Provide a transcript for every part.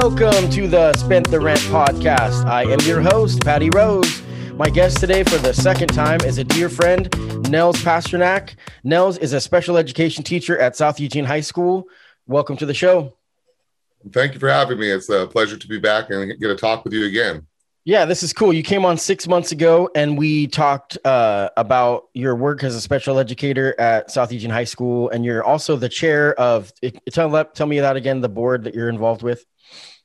Welcome to the Spent the Rent podcast. I am your host, Patty Rose. My guest today for the second time is a dear friend, Nels Pasternak. Nels is a special education teacher at South Eugene High School. Welcome to the show. Thank you for having me. It's a pleasure to be back and get to talk with you again. Yeah, this is cool. You came on six months ago and we talked uh, about your work as a special educator at South Eugene High School. And you're also the chair of, tell, tell me that again, the board that you're involved with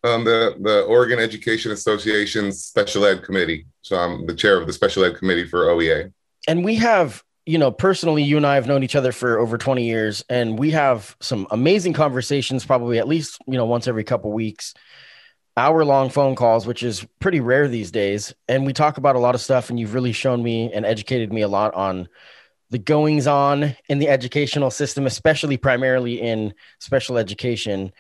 um, the the Oregon Education Association's Special Ed Committee. So I'm the chair of the Special Ed Committee for OEA. And we have, you know, personally, you and I have known each other for over 20 years, and we have some amazing conversations, probably at least you know once every couple weeks, hour long phone calls, which is pretty rare these days. And we talk about a lot of stuff, and you've really shown me and educated me a lot on the goings on in the educational system, especially primarily in special education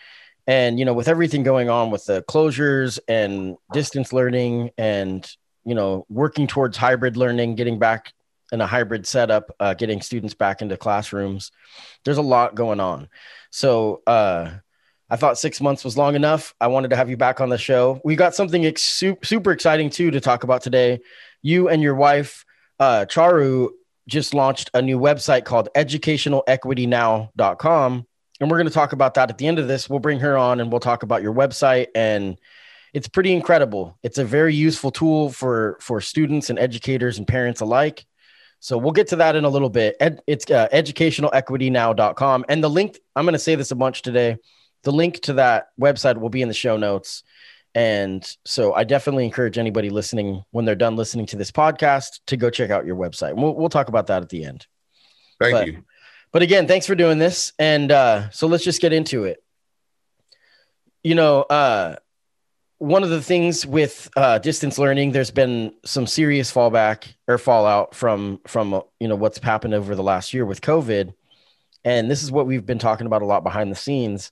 and you know with everything going on with the closures and distance learning and you know working towards hybrid learning getting back in a hybrid setup uh, getting students back into classrooms there's a lot going on. So uh, i thought six months was long enough. I wanted to have you back on the show. We got something ex- super exciting too to talk about today. You and your wife uh, charu just launched a new website called educationalequitynow.com and we're going to talk about that at the end of this. We'll bring her on and we'll talk about your website and it's pretty incredible. It's a very useful tool for for students and educators and parents alike. So we'll get to that in a little bit. Ed, it's uh, educationalequitynow.com and the link I'm going to say this a bunch today. The link to that website will be in the show notes. And so I definitely encourage anybody listening when they're done listening to this podcast to go check out your website. We'll, we'll talk about that at the end. Thank but, you. But again, thanks for doing this. And uh, so let's just get into it. You know, uh, one of the things with uh, distance learning, there's been some serious fallback or fallout from from you know what's happened over the last year with COVID, and this is what we've been talking about a lot behind the scenes.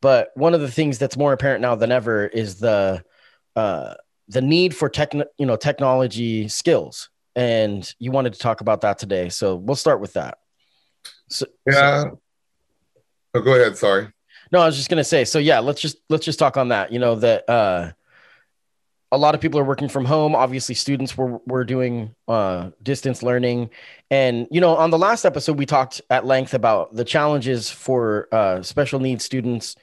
But one of the things that's more apparent now than ever is the uh, the need for tech, you know, technology skills, and you wanted to talk about that today. So we'll start with that. So, yeah. So, oh, go ahead. Sorry. No, I was just gonna say. So yeah, let's just let's just talk on that. You know that uh, a lot of people are working from home. Obviously, students were were doing uh, distance learning, and you know, on the last episode, we talked at length about the challenges for uh, special needs students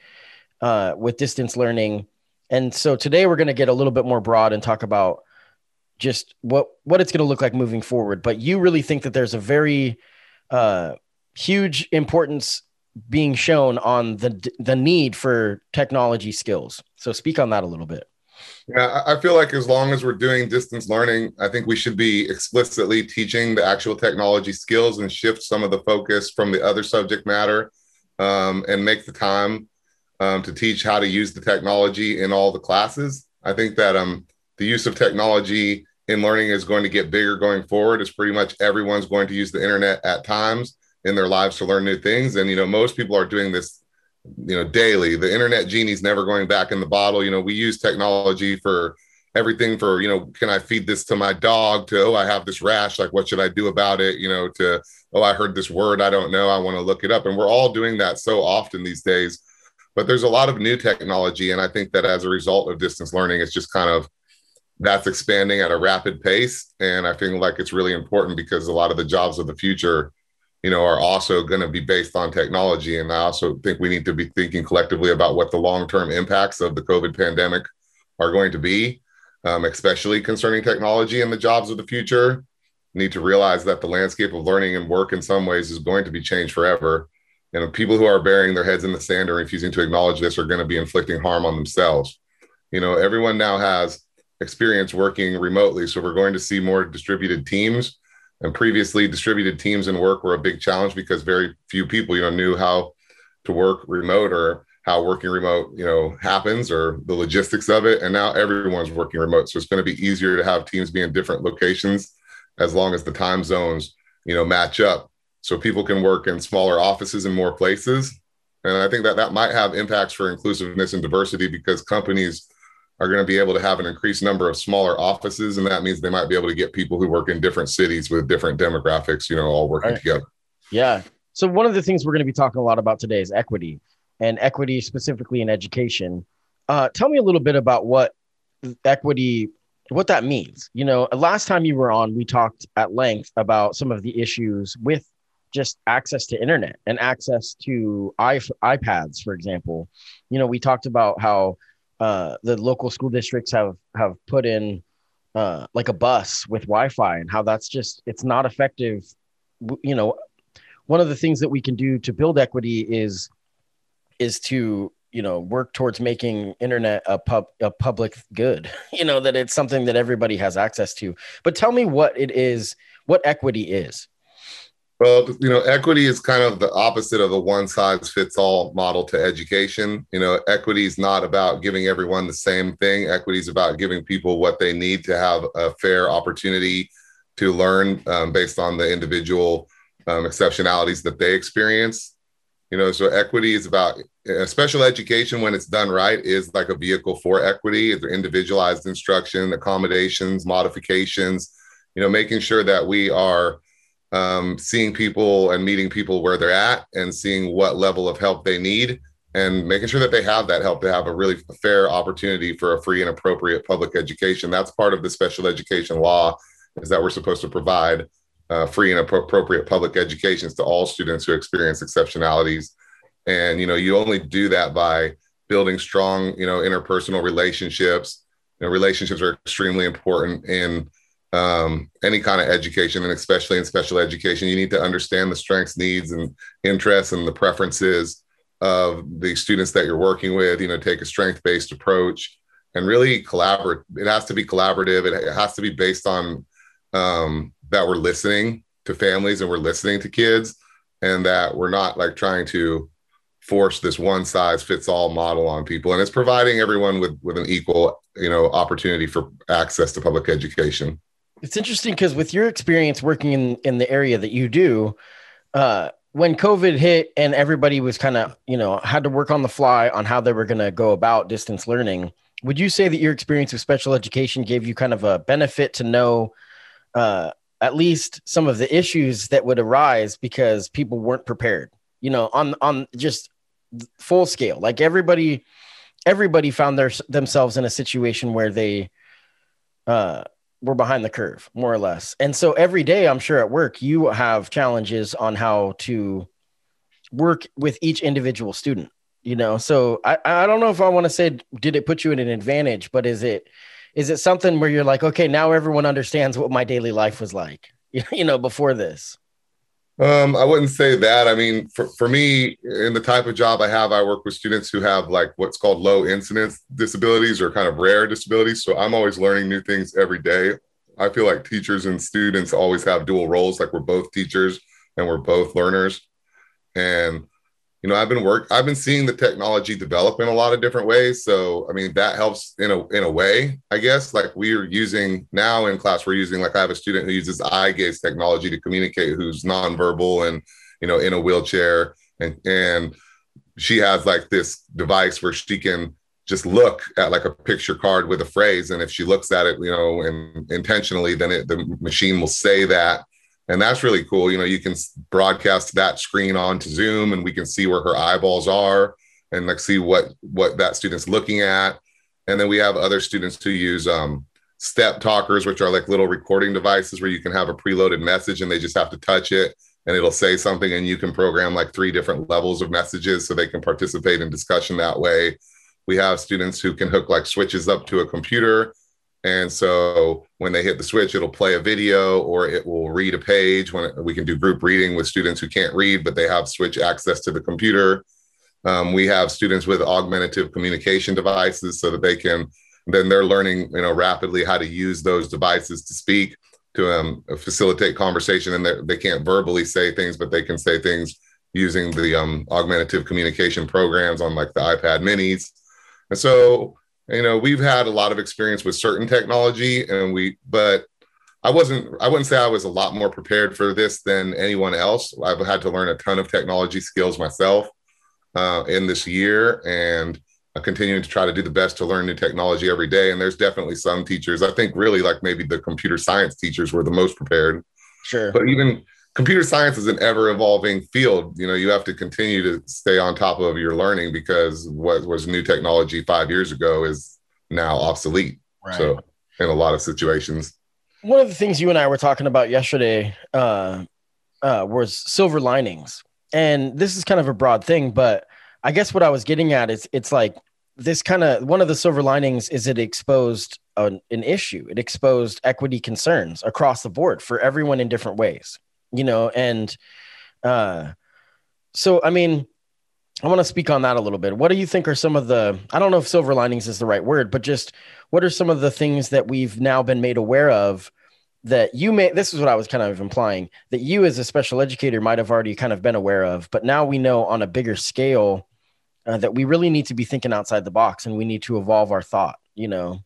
uh, with distance learning. And so today, we're going to get a little bit more broad and talk about just what what it's going to look like moving forward. But you really think that there's a very uh, huge importance being shown on the the need for technology skills. So speak on that a little bit. Yeah, I feel like as long as we're doing distance learning, I think we should be explicitly teaching the actual technology skills and shift some of the focus from the other subject matter um, and make the time um, to teach how to use the technology in all the classes. I think that um, the use of technology in learning is going to get bigger going forward. It's pretty much everyone's going to use the internet at times in their lives to learn new things. And, you know, most people are doing this, you know, daily. The internet genie's never going back in the bottle. You know, we use technology for everything for, you know, can I feed this to my dog to, oh, I have this rash. Like, what should I do about it? You know, to, oh, I heard this word. I don't know. I want to look it up. And we're all doing that so often these days. But there's a lot of new technology. And I think that as a result of distance learning, it's just kind of, that's expanding at a rapid pace. And I feel like it's really important because a lot of the jobs of the future you know, are also going to be based on technology. And I also think we need to be thinking collectively about what the long term impacts of the COVID pandemic are going to be, um, especially concerning technology and the jobs of the future. We need to realize that the landscape of learning and work in some ways is going to be changed forever. And people who are burying their heads in the sand or refusing to acknowledge this are going to be inflicting harm on themselves. You know, everyone now has experience working remotely. So we're going to see more distributed teams and previously, distributed teams and work were a big challenge because very few people, you know, knew how to work remote or how working remote, you know, happens or the logistics of it. And now everyone's working remote, so it's going to be easier to have teams be in different locations as long as the time zones, you know, match up, so people can work in smaller offices in more places. And I think that that might have impacts for inclusiveness and diversity because companies are going to be able to have an increased number of smaller offices and that means they might be able to get people who work in different cities with different demographics you know all working right. together. Yeah. So one of the things we're going to be talking a lot about today is equity and equity specifically in education. Uh, tell me a little bit about what equity what that means. You know last time you were on we talked at length about some of the issues with just access to internet and access to ipads for example. You know we talked about how uh, the local school districts have have put in uh, like a bus with Wi-Fi and how that's just it's not effective. You know, one of the things that we can do to build equity is is to you know work towards making internet a pub a public good. You know that it's something that everybody has access to. But tell me what it is, what equity is. Well, you know, equity is kind of the opposite of the one size fits all model to education. You know, equity is not about giving everyone the same thing. Equity is about giving people what they need to have a fair opportunity to learn um, based on the individual um, exceptionalities that they experience. You know, so equity is about uh, special education when it's done right is like a vehicle for equity. It's individualized instruction, accommodations, modifications. You know, making sure that we are um, seeing people and meeting people where they're at and seeing what level of help they need and making sure that they have that help to have a really fair opportunity for a free and appropriate public education. That's part of the special education law is that we're supposed to provide uh, free and appropriate public educations to all students who experience exceptionalities. And, you know, you only do that by building strong, you know, interpersonal relationships. You know, relationships are extremely important in um, any kind of education, and especially in special education, you need to understand the strengths, needs, and interests and the preferences of the students that you're working with. You know, take a strength based approach and really collaborate. It has to be collaborative. It has to be based on um, that we're listening to families and we're listening to kids, and that we're not like trying to force this one size fits all model on people and it's providing everyone with with an equal you know opportunity for access to public education it's interesting because with your experience working in in the area that you do, uh, when COVID hit and everybody was kind of you know had to work on the fly on how they were going to go about distance learning, would you say that your experience with special education gave you kind of a benefit to know? Uh, at least some of the issues that would arise because people weren't prepared you know on on just full scale like everybody everybody found their themselves in a situation where they uh we're behind the curve more or less. And so every day i'm sure at work you have challenges on how to work with each individual student you know? So i i don't know if i want to say did it put you in an advantage but is it is it something where you're like okay now everyone understands what my daily life was like you know before this um, I wouldn't say that. I mean, for, for me, in the type of job I have, I work with students who have like what's called low incidence disabilities or kind of rare disabilities. So I'm always learning new things every day. I feel like teachers and students always have dual roles, like we're both teachers and we're both learners. And you know, I've been work, I've been seeing the technology develop in a lot of different ways. So, I mean, that helps in a in a way, I guess. Like we are using now in class, we're using like I have a student who uses eye gaze technology to communicate, who's nonverbal and you know in a wheelchair, and and she has like this device where she can just look at like a picture card with a phrase, and if she looks at it, you know, and intentionally, then it, the machine will say that and that's really cool. You know you can broadcast that screen onto zoom and we can see where her eyeballs are and like see what what that student's looking at. And then we have other students who use um, step talkers which are like little recording devices where you can have a preloaded message and they just have to touch it and it'll say something and you can program like three different levels of messages so they can participate in discussion that way. We have students who can hook like switches up to a computer and so when they hit the switch it'll play a video or it will read a page when it, we can do group reading with students who can't read but they have switch access to the computer. Um, we have students with augmentative communication devices so that they can then they're learning you know rapidly how to use those devices to speak to um, facilitate conversation. And they can't verbally say things but they can say things using the um, augmentative communication programs on like the ipad minis. And so you know we've had a lot of experience with certain technology and we but i wasn't i wouldn't say i was a lot more prepared for this than anyone else i've had to learn a ton of technology skills myself uh, in this year and I'm continuing to try to do the best to learn new technology every day. And there's definitely some teachers, I think really like maybe the computer science teachers were the most prepared. Sure. But even computer science is an ever evolving field. You know, you have to continue to stay on top of your learning because what was new technology five years ago is now obsolete. Right. So in a lot of situations. One of the things you and I were talking about yesterday uh, uh, was silver linings. And this is kind of a broad thing, but I guess what I was getting at is it's like this kind of one of the silver linings is it exposed an, an, issue. It exposed equity concerns across the board for everyone in different ways, you know, and uh, so I mean, I want to speak on that a little bit. What do you think are some of the I don't know if silver linings is the right word, but just what are some of the things that we've now been made aware of that you may this is what I was kind of implying that you as a special educator might have already kind of been aware of, but now we know on a bigger scale uh, that we really need to be thinking outside the box and we need to evolve our thought, you know.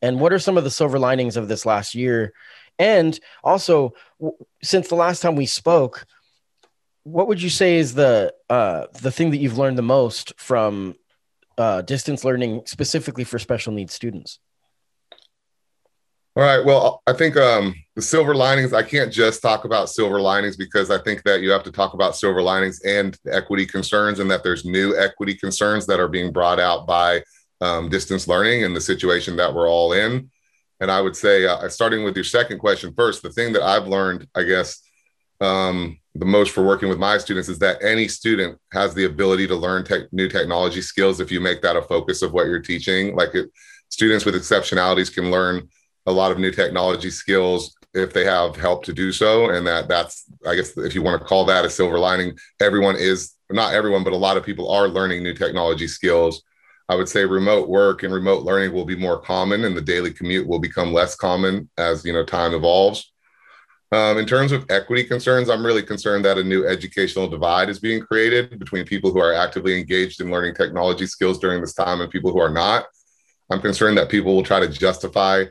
And what are some of the silver linings of this last year? And also, w- since the last time we spoke, what would you say is the uh, the thing that you've learned the most from uh, distance learning, specifically for special needs students? All right. Well, I think um, the silver linings, I can't just talk about silver linings because I think that you have to talk about silver linings and equity concerns, and that there's new equity concerns that are being brought out by um, distance learning and the situation that we're all in. And I would say, uh, starting with your second question first, the thing that I've learned, I guess, um, the most for working with my students is that any student has the ability to learn te- new technology skills if you make that a focus of what you're teaching. Like it, students with exceptionalities can learn a lot of new technology skills if they have help to do so and that that's i guess if you want to call that a silver lining everyone is not everyone but a lot of people are learning new technology skills i would say remote work and remote learning will be more common and the daily commute will become less common as you know time evolves. Um, in terms of equity concerns i'm really concerned that a new educational divide is being created between people who are actively engaged in learning technology skills during this time and people who are not. I'm concerned that people will try to justify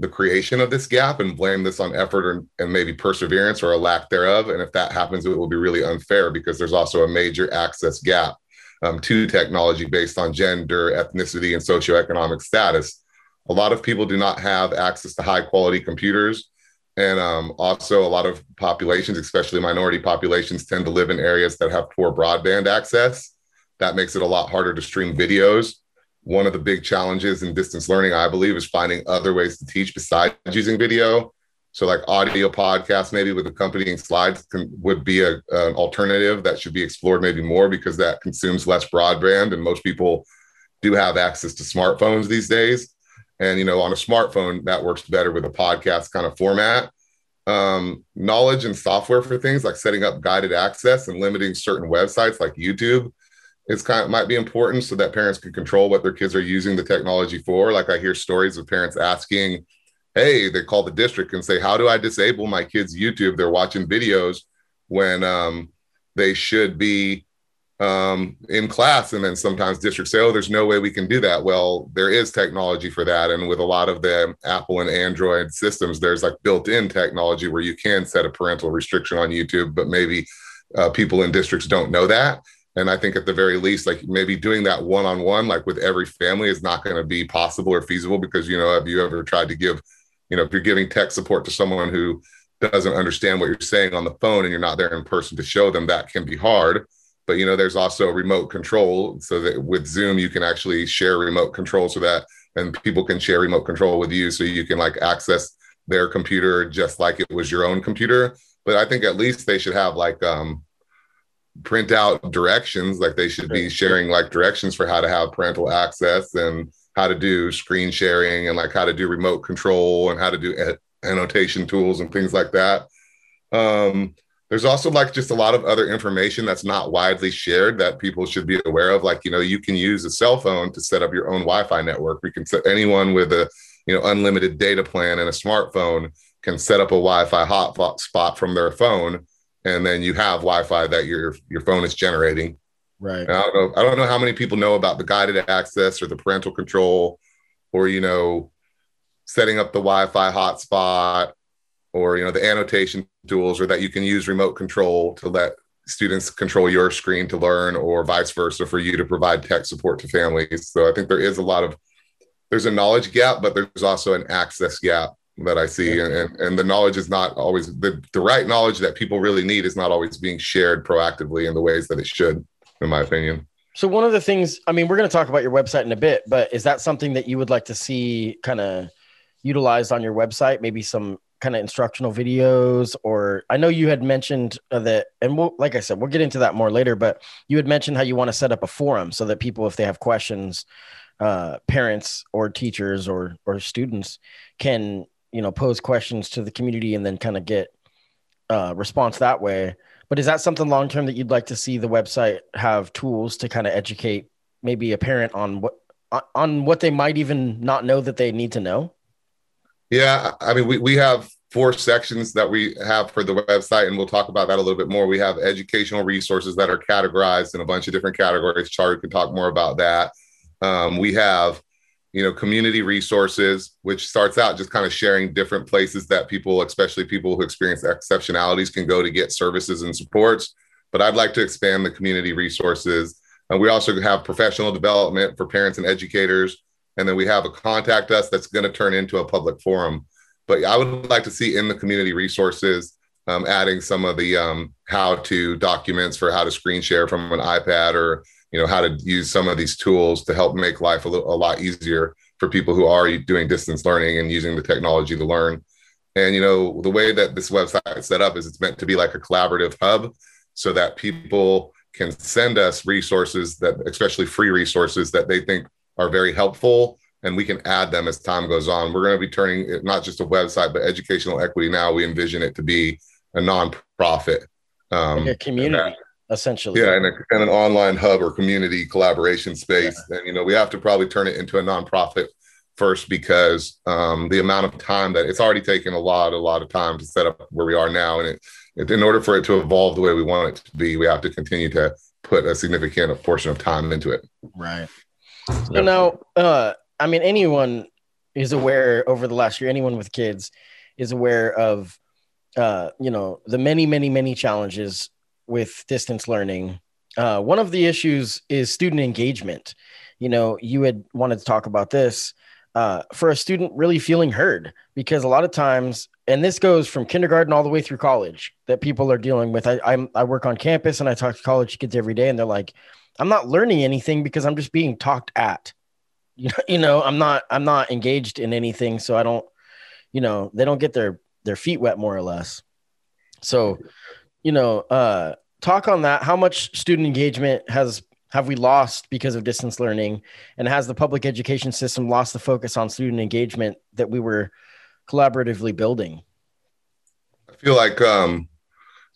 the creation of this gap and blame this on effort or, and maybe perseverance or a lack thereof. And if that happens, it will be really unfair because there's also a major access gap um, to technology based on gender, ethnicity, and socioeconomic status. A lot of people do not have access to high quality computers. And um, also, a lot of populations, especially minority populations, tend to live in areas that have poor broadband access. That makes it a lot harder to stream videos one of the big challenges in distance learning, I believe, is finding other ways to teach besides using video. So, like audio podcasts, maybe with accompanying slides, can, would be a, an alternative that should be explored maybe more because that consumes less broadband, and most people do have access to smartphones these days. And you know, on a smartphone, that works better with a podcast kind of format. Um, knowledge and software for things like setting up guided access and limiting certain websites like YouTube it's kind of might be important so that parents can control what their kids are using the technology for. Like I hear stories of parents asking, "Hey, they call the district and say, how do I disable my kids' YouTube? They're watching videos when um, they should be um, in class." And then sometimes districts say, "Oh, there's no way we can do that." Well, there is technology for that, and with a lot of the Apple and Android systems, there's like built-in technology where you can set a parental restriction on YouTube, but maybe uh, people in districts don't know that and I think at the very least, like maybe doing that one on one, like with every family, is not going to be possible or feasible because, you know, have you ever tried to give, you know, if you're giving tech support to someone who doesn't understand what you're saying on the phone and you're not there in person to show them, that can be hard. But, you know, there's also remote control so that with Zoom, you can actually share remote control so that and people can share remote control with you so you can like access their computer just like it was your own computer but I think at least they should have like um, print out directions. Like they should be sharing like directions for how to have parental access and how to do screen sharing and like how to do remote control and how to do annotation tools and things like that. Um, there's also like just a lot of other information that's not widely shared that people should be aware of. Like, you know, you can use a cell phone to set up your own Wi-Fi network. We can set anyone with a, you know, unlimited data plan and a smartphone can set up a Wi-Fi hotspot from their phone, and then you have Wi-Fi that your your phone is generating. Right. And I don't know. I don't know how many people know about the guided access or the parental control, or you know, setting up the Wi-Fi hotspot or you know the annotation tools or that you can use remote control to let students control your screen to learn or vice versa for you to provide tech support to families so i think there is a lot of there's a knowledge gap but there's also an access gap that i see and, and the knowledge is not always the, the right knowledge that people really need is not always being shared proactively in the ways that it should in my opinion. So one of the things i mean we're going to talk about your website in a bit but is that something that you would like to see kind of utilized on your website? Maybe some kind of instructional videos or i know you had mentioned uh, that and we'll, like i said we'll get into that more later but you had mentioned how you want to set up a forum so that people if they have questions uh, parents or teachers or or students can you know pose questions to the community and then kind of get uh, response that way but is that something long term that you'd like to see the website have tools to kind of educate maybe a parent on what on what they might even not know that they need to know yeah, I mean, we, we have four sections that we have for the website, and we'll talk about that a little bit more. We have educational resources that are categorized in a bunch of different categories. Charlie can talk more about that. Um, we have, you know, community resources, which starts out just kind of sharing different places that people, especially people who experience exceptionalities, can go to get services and supports. But I'd like to expand the community resources. And we also have professional development for parents and educators and then we have a contact us that's going to turn into a public forum. But I would like to see in the community resources um, adding some of the um, how to documents for how to screen share from an iPad or you know how to use some of these tools to help make life a, little, a lot easier for people who are doing distance learning and using the technology to learn. And you know the way that this website is set up is it's meant to be like a collaborative hub, so that people can send us resources that, especially free resources that they think are very helpful and we can add them as time goes on. We're going to be turning it not just a website, but educational equity. Now we envision it to be a nonprofit, um, like a community, essentially. Yeah, and, a, and, an online hub or community collaboration space. Yeah. And you know, we have to probably turn it into a nonprofit first because um, the amount of time that it's already taken a lot, a lot of time to set up where we are now, and it, it, in order for it to evolve the way we want it to be, we have to continue to put a significant portion of time into it. Right. So now, uh, I mean, anyone is aware over the last year, anyone with kids is aware of, uh, you know, the many, many, many challenges with distance learning. Uh, one of the issues is student engagement. You know, you had wanted to talk about this uh, for a student really feeling heard because a lot of times, and this goes from kindergarten all the way through college, that people are dealing with. I I'm, I work on campus and I talk to college kids every day, and they're like, I'm not learning anything because I'm just being talked at. You know, you know, I'm not I'm not engaged in anything, so I don't, you know, they don't get their their feet wet more or less. So, you know, uh, talk on that. How much student engagement has have we lost because of distance learning, and has the public education system lost the focus on student engagement that we were collaboratively building? I feel like um,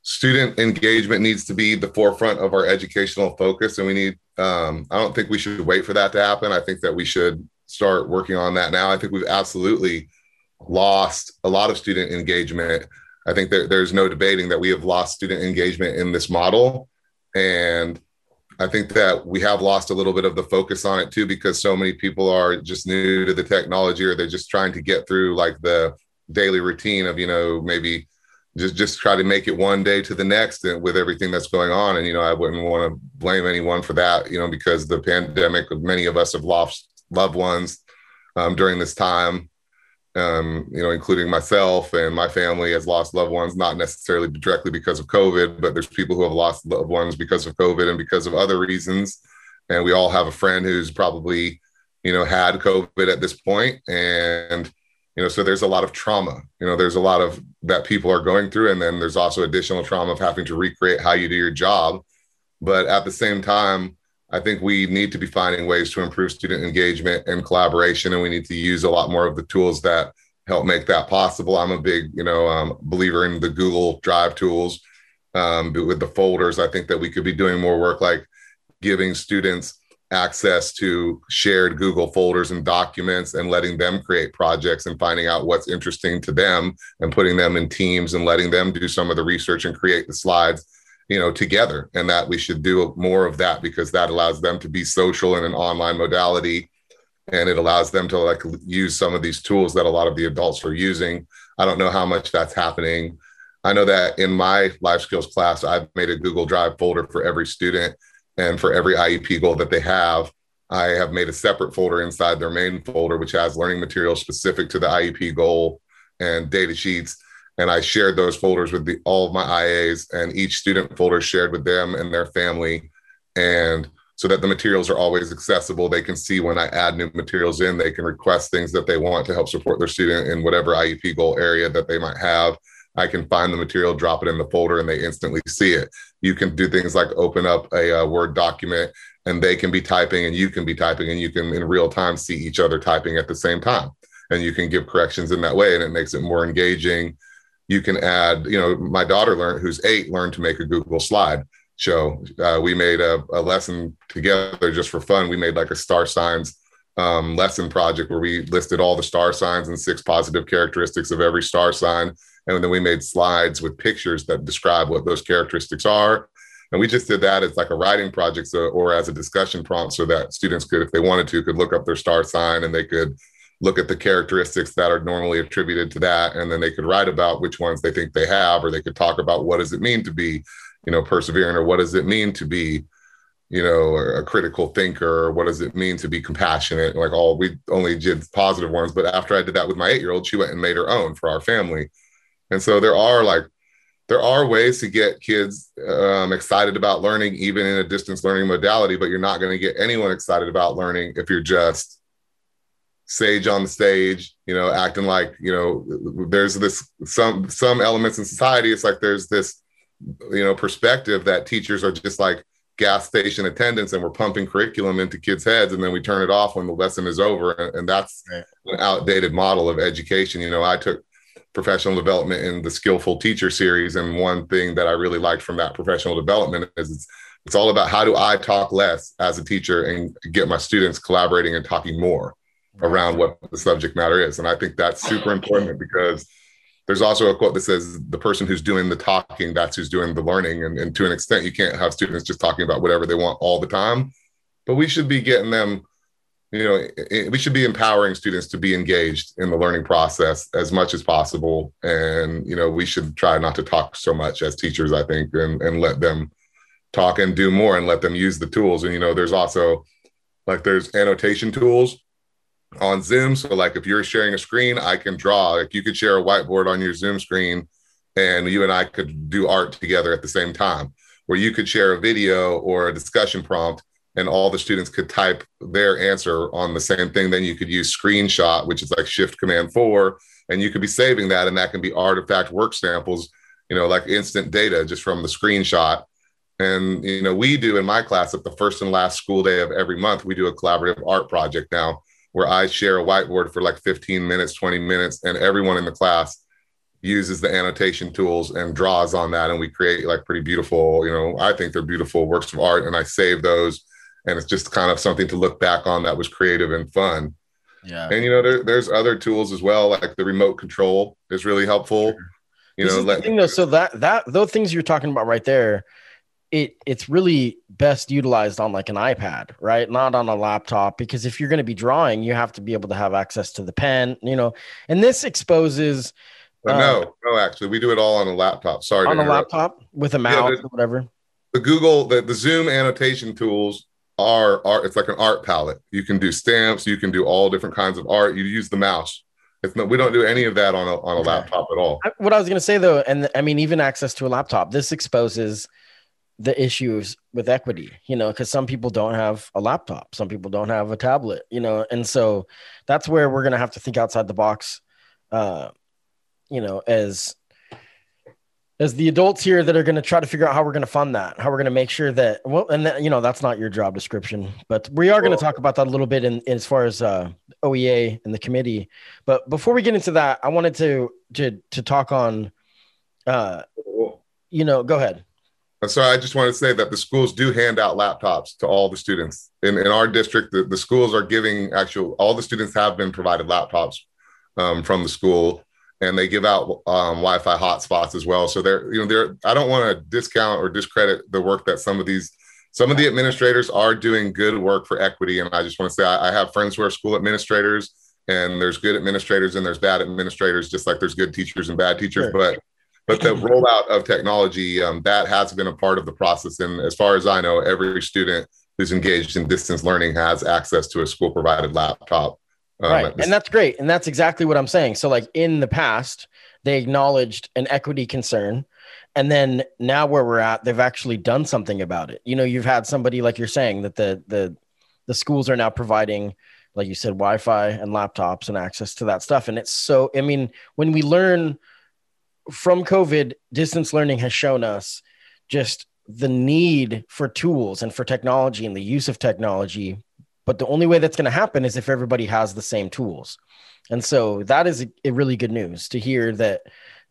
student engagement needs to be the forefront of our educational focus and we need um, i don't think we should wait for that to happen i think that we should start working on that now i think we've absolutely lost a lot of student engagement i think that there's no debating that we have lost student engagement in this model. And i think that we have lost a little bit of the focus on it too because so many people are just new to the technology or they're just trying to get through like the daily routine of you know maybe just just try to make it one day to the next and with everything that's going on. And you know i wouldn't want to blame anyone for that you know because the pandemic many of us have lost loved ones um, during this time um, you know including myself and my family has lost loved ones not necessarily directly because of covid but there's people who have lost loved ones because of covid and because of other reasons. And we all have a friend who's probably you know had covid at this point. and you know so there's a lot of trauma you know there's a lot of that people are going through. And then there's also additional trauma of having to recreate how you do your job. But at the same time i think we need to be finding ways to improve student engagement and collaboration and we need to use a lot more of the tools that help make that possible. I'm a big you know um, believer in the google drive tools um, with the folders i think that we could be doing more work like giving students access to shared Google folders and documents and letting them create projects and finding out what's interesting to them and putting them in teams and letting them do some of the research and create the slides you know together and that we should do more of that because that allows them to be social in an online modality. And it allows them to like use some of these tools that a lot of the adults are using. I don't know how much that's happening. I know that in my life skills class i've made a google drive folder for every student and for every IEP goal that they have, I have made a separate folder inside their main folder, which has learning materials specific to the IEP goal and data sheets. And I shared those folders with the, all of my IAs, and each student folder shared with them and their family. And so that the materials are always accessible. They can see when I add new materials in, they can request things that they want to help support their student in whatever IEP goal area that they might have. I can find the material, drop it in the folder, and they instantly see it. You can do things like open up a, a, Word document and they can be typing and you can be typing and you can in real time see each other typing at the same time. And you can give corrections in that way and it makes it more engaging. You can add, you know, my daughter learned, who's eight, learned to make a Google slide show. Uh, we made a, a lesson together just for fun. We made like a star signs um, lesson project where we listed all the star signs and six positive characteristics of every star sign and then we made slides with pictures that describe what those characteristics are. And we just did that as like a writing project so, or as a discussion prompt so that students could, if they wanted to, could look up their star sign and they could look at the characteristics that are normally attributed to that. And then they could write about which ones they think they have, or they could talk about what does it mean to be, you know, persevering, or what does it mean to be, you know, a critical thinker, or what does it mean to be compassionate? Like all we only did positive ones. But after I did that with my eight year old, she went and made her own for our family and so there are like there are ways to get kids um, excited about learning, even in a distance learning modality, but you're not going to get anyone excited about learning if you're just sage on the stage, you know, acting like, you know, there's this some some elements in society. It's like there's this, you know, perspective that teachers are just like gas station attendants and we're pumping curriculum into kids' heads and then we turn it off when the lesson is over. And, and that's an outdated model of education. You know, I took professional development in the skillful teacher series and one thing that i really liked from that professional development is it's, it's all about how do i talk less as a teacher and get my students collaborating and talking more around what the subject matter is. And i think that's super important because there's also a quote that says the person who's doing the talking that's who's doing the learning. And, and to an extent you can't have students just talking about whatever they want all the time but we should be getting them you know we should be empowering students to be engaged in the learning process as much as possible. And you know we should try not to talk so much as teachers i think and, and let them talk and do more and let them use the tools. And you know there's also like there's annotation tools on zoom so like if you're sharing a screen i can draw like you could share a whiteboard on your zoom screen and you and i could do art together at the same time where you could share a video or a discussion prompt and all the students could type their answer on the same thing. Then you could use screenshot, which is like shift command four, and you could be saving that. And that can be artifact work samples, you know, like instant data just from the screenshot. And, you know, we do in my class at the first and last school day of every month, we do a collaborative art project now where I share a whiteboard for like 15 minutes, 20 minutes, and everyone in the class uses the annotation tools and draws on that. And we create like pretty beautiful, you know, I think they're beautiful works of art. And I save those and it's just kind of something to look back on that was creative and fun. Yeah. And you know, there, there's other tools as well, like the remote control is really helpful. You this know, let, thing though, so that that those things you're talking about right there, it it's really best utilized on like an iPad, right? Not on a laptop, because if you're going to be drawing, you have to be able to have access to the pen, you know. And this exposes. Uh, no, no, actually, we do it all on a laptop. Sorry, on a laptop with a mouse yeah, or whatever. The Google, the, the Zoom annotation tools are art. It's like an art palette. You can do stamps. You can do all different kinds of art. You use the mouse. It's not, we don't do any of that on a on a laptop at all. What I was going to say though, and I mean, even access to a laptop, this exposes the issues with equity. You know, because some people don't have a laptop, some people don't have a tablet. You know, and so that's where we're going to have to think outside the box uh, you know, as as the adults here that are going to try to figure out how we're going to fund that, how we're going to make sure that well, and that, you know that's not your job description, but we are going to talk about that a little bit in, in as far as uh, OEA and the committee. But before we get into that, I wanted to to to talk on, uh, you know, go ahead. So I just want to say that the schools do hand out laptops to all the students in, in our district. The, the schools are giving actual all the students have been provided laptops um, from the school and they give out um, Wi-Fi hotspots as well. So they're, you know, they're. I don't want to discount or discredit the work that some of these, some of the administrators are doing good work for equity. And I just want to say I, I have friends who are school administrators, and there's good administrators and there's bad administrators, just like there's good teachers and bad teachers. Sure. But but the rollout of technology um, that has been a part of the process. And as far as I know, every student who's engaged in distance learning has access to a school provided laptop um, right. And that's great. And that's exactly what I'm saying. So, like in the past, they acknowledged an equity concern. And then now where we're at, they've actually done something about it. You know, you've had somebody like you're saying that the the the schools are now providing, like you said, Wi-Fi and laptops and access to that stuff. And it's so I mean, when we learn from COVID, distance learning has shown us just the need for tools and for technology and the use of technology but the only way that's going to happen is if everybody has the same tools. And so that is a, a really good news to hear that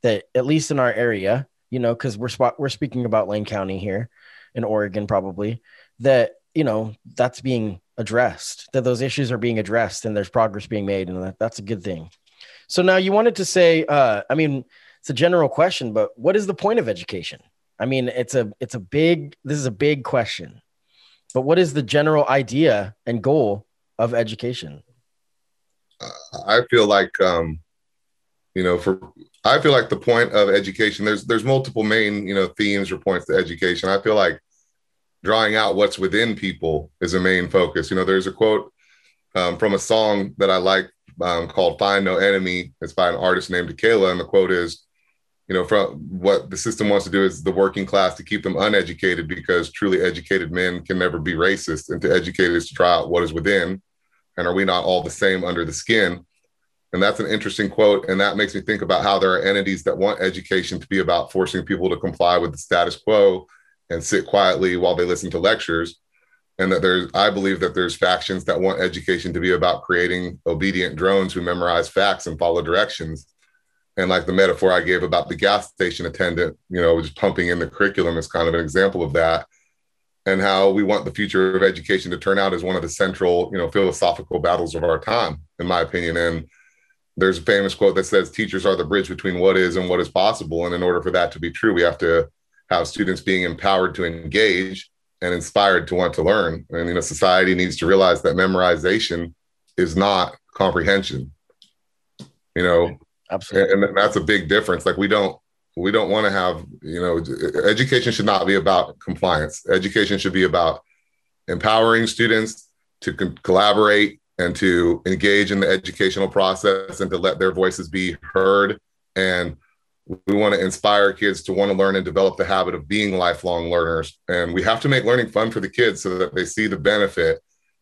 that at least in our area, you know, because we're spot, we're speaking about Lane County here in Oregon, probably that you know that's being addressed, that those issues are being addressed, and there's progress being made, and that, that's a good thing. So now you wanted to say, uh, I mean, it's a general question, but what is the point of education? I mean, it's a it's a big this is a big question but what is the general idea and goal of education? I feel like, um, you know, for I feel like the point of education. There's there's multiple main you know themes or points to education. I feel like drawing out what's within people is a main focus. You know, there's a quote um, from a song that I like um, called "Find No Enemy." It's by an artist named Akala, and the quote is, you know, from what the system wants to do is the working class to keep them uneducated because truly educated men can never be racist. And to educate is to try out what is within. And are we not all the same under the skin? And that's an interesting quote. And that makes me think about how there are entities that want education to be about forcing people to comply with the status quo and sit quietly while they listen to lectures. And that there's, I believe that there's factions that want education to be about creating obedient drones who memorize facts and follow directions and like the metaphor I gave about the gas station attendant, you know, just pumping in the curriculum is kind of an example of that. And how we want the future of education to turn out is one of the central, you know, philosophical battles of our time, in my opinion. And there's a famous quote that says, teachers are the bridge between what is and what is possible. And in order for that to be true, we have to have students being empowered to engage and inspired to want to learn. And, you know, society needs to realize that memorization is not comprehension. You know, Absolutely. And, and that's a big difference. Like we don't we don't want to have, you know, education should not be about compliance. Education should be about empowering students to co- collaborate and to engage in the educational process and to let their voices be heard. And we want to inspire kids to want to learn and develop the habit of being lifelong learners. And we have to make learning fun for the kids so that they see the benefit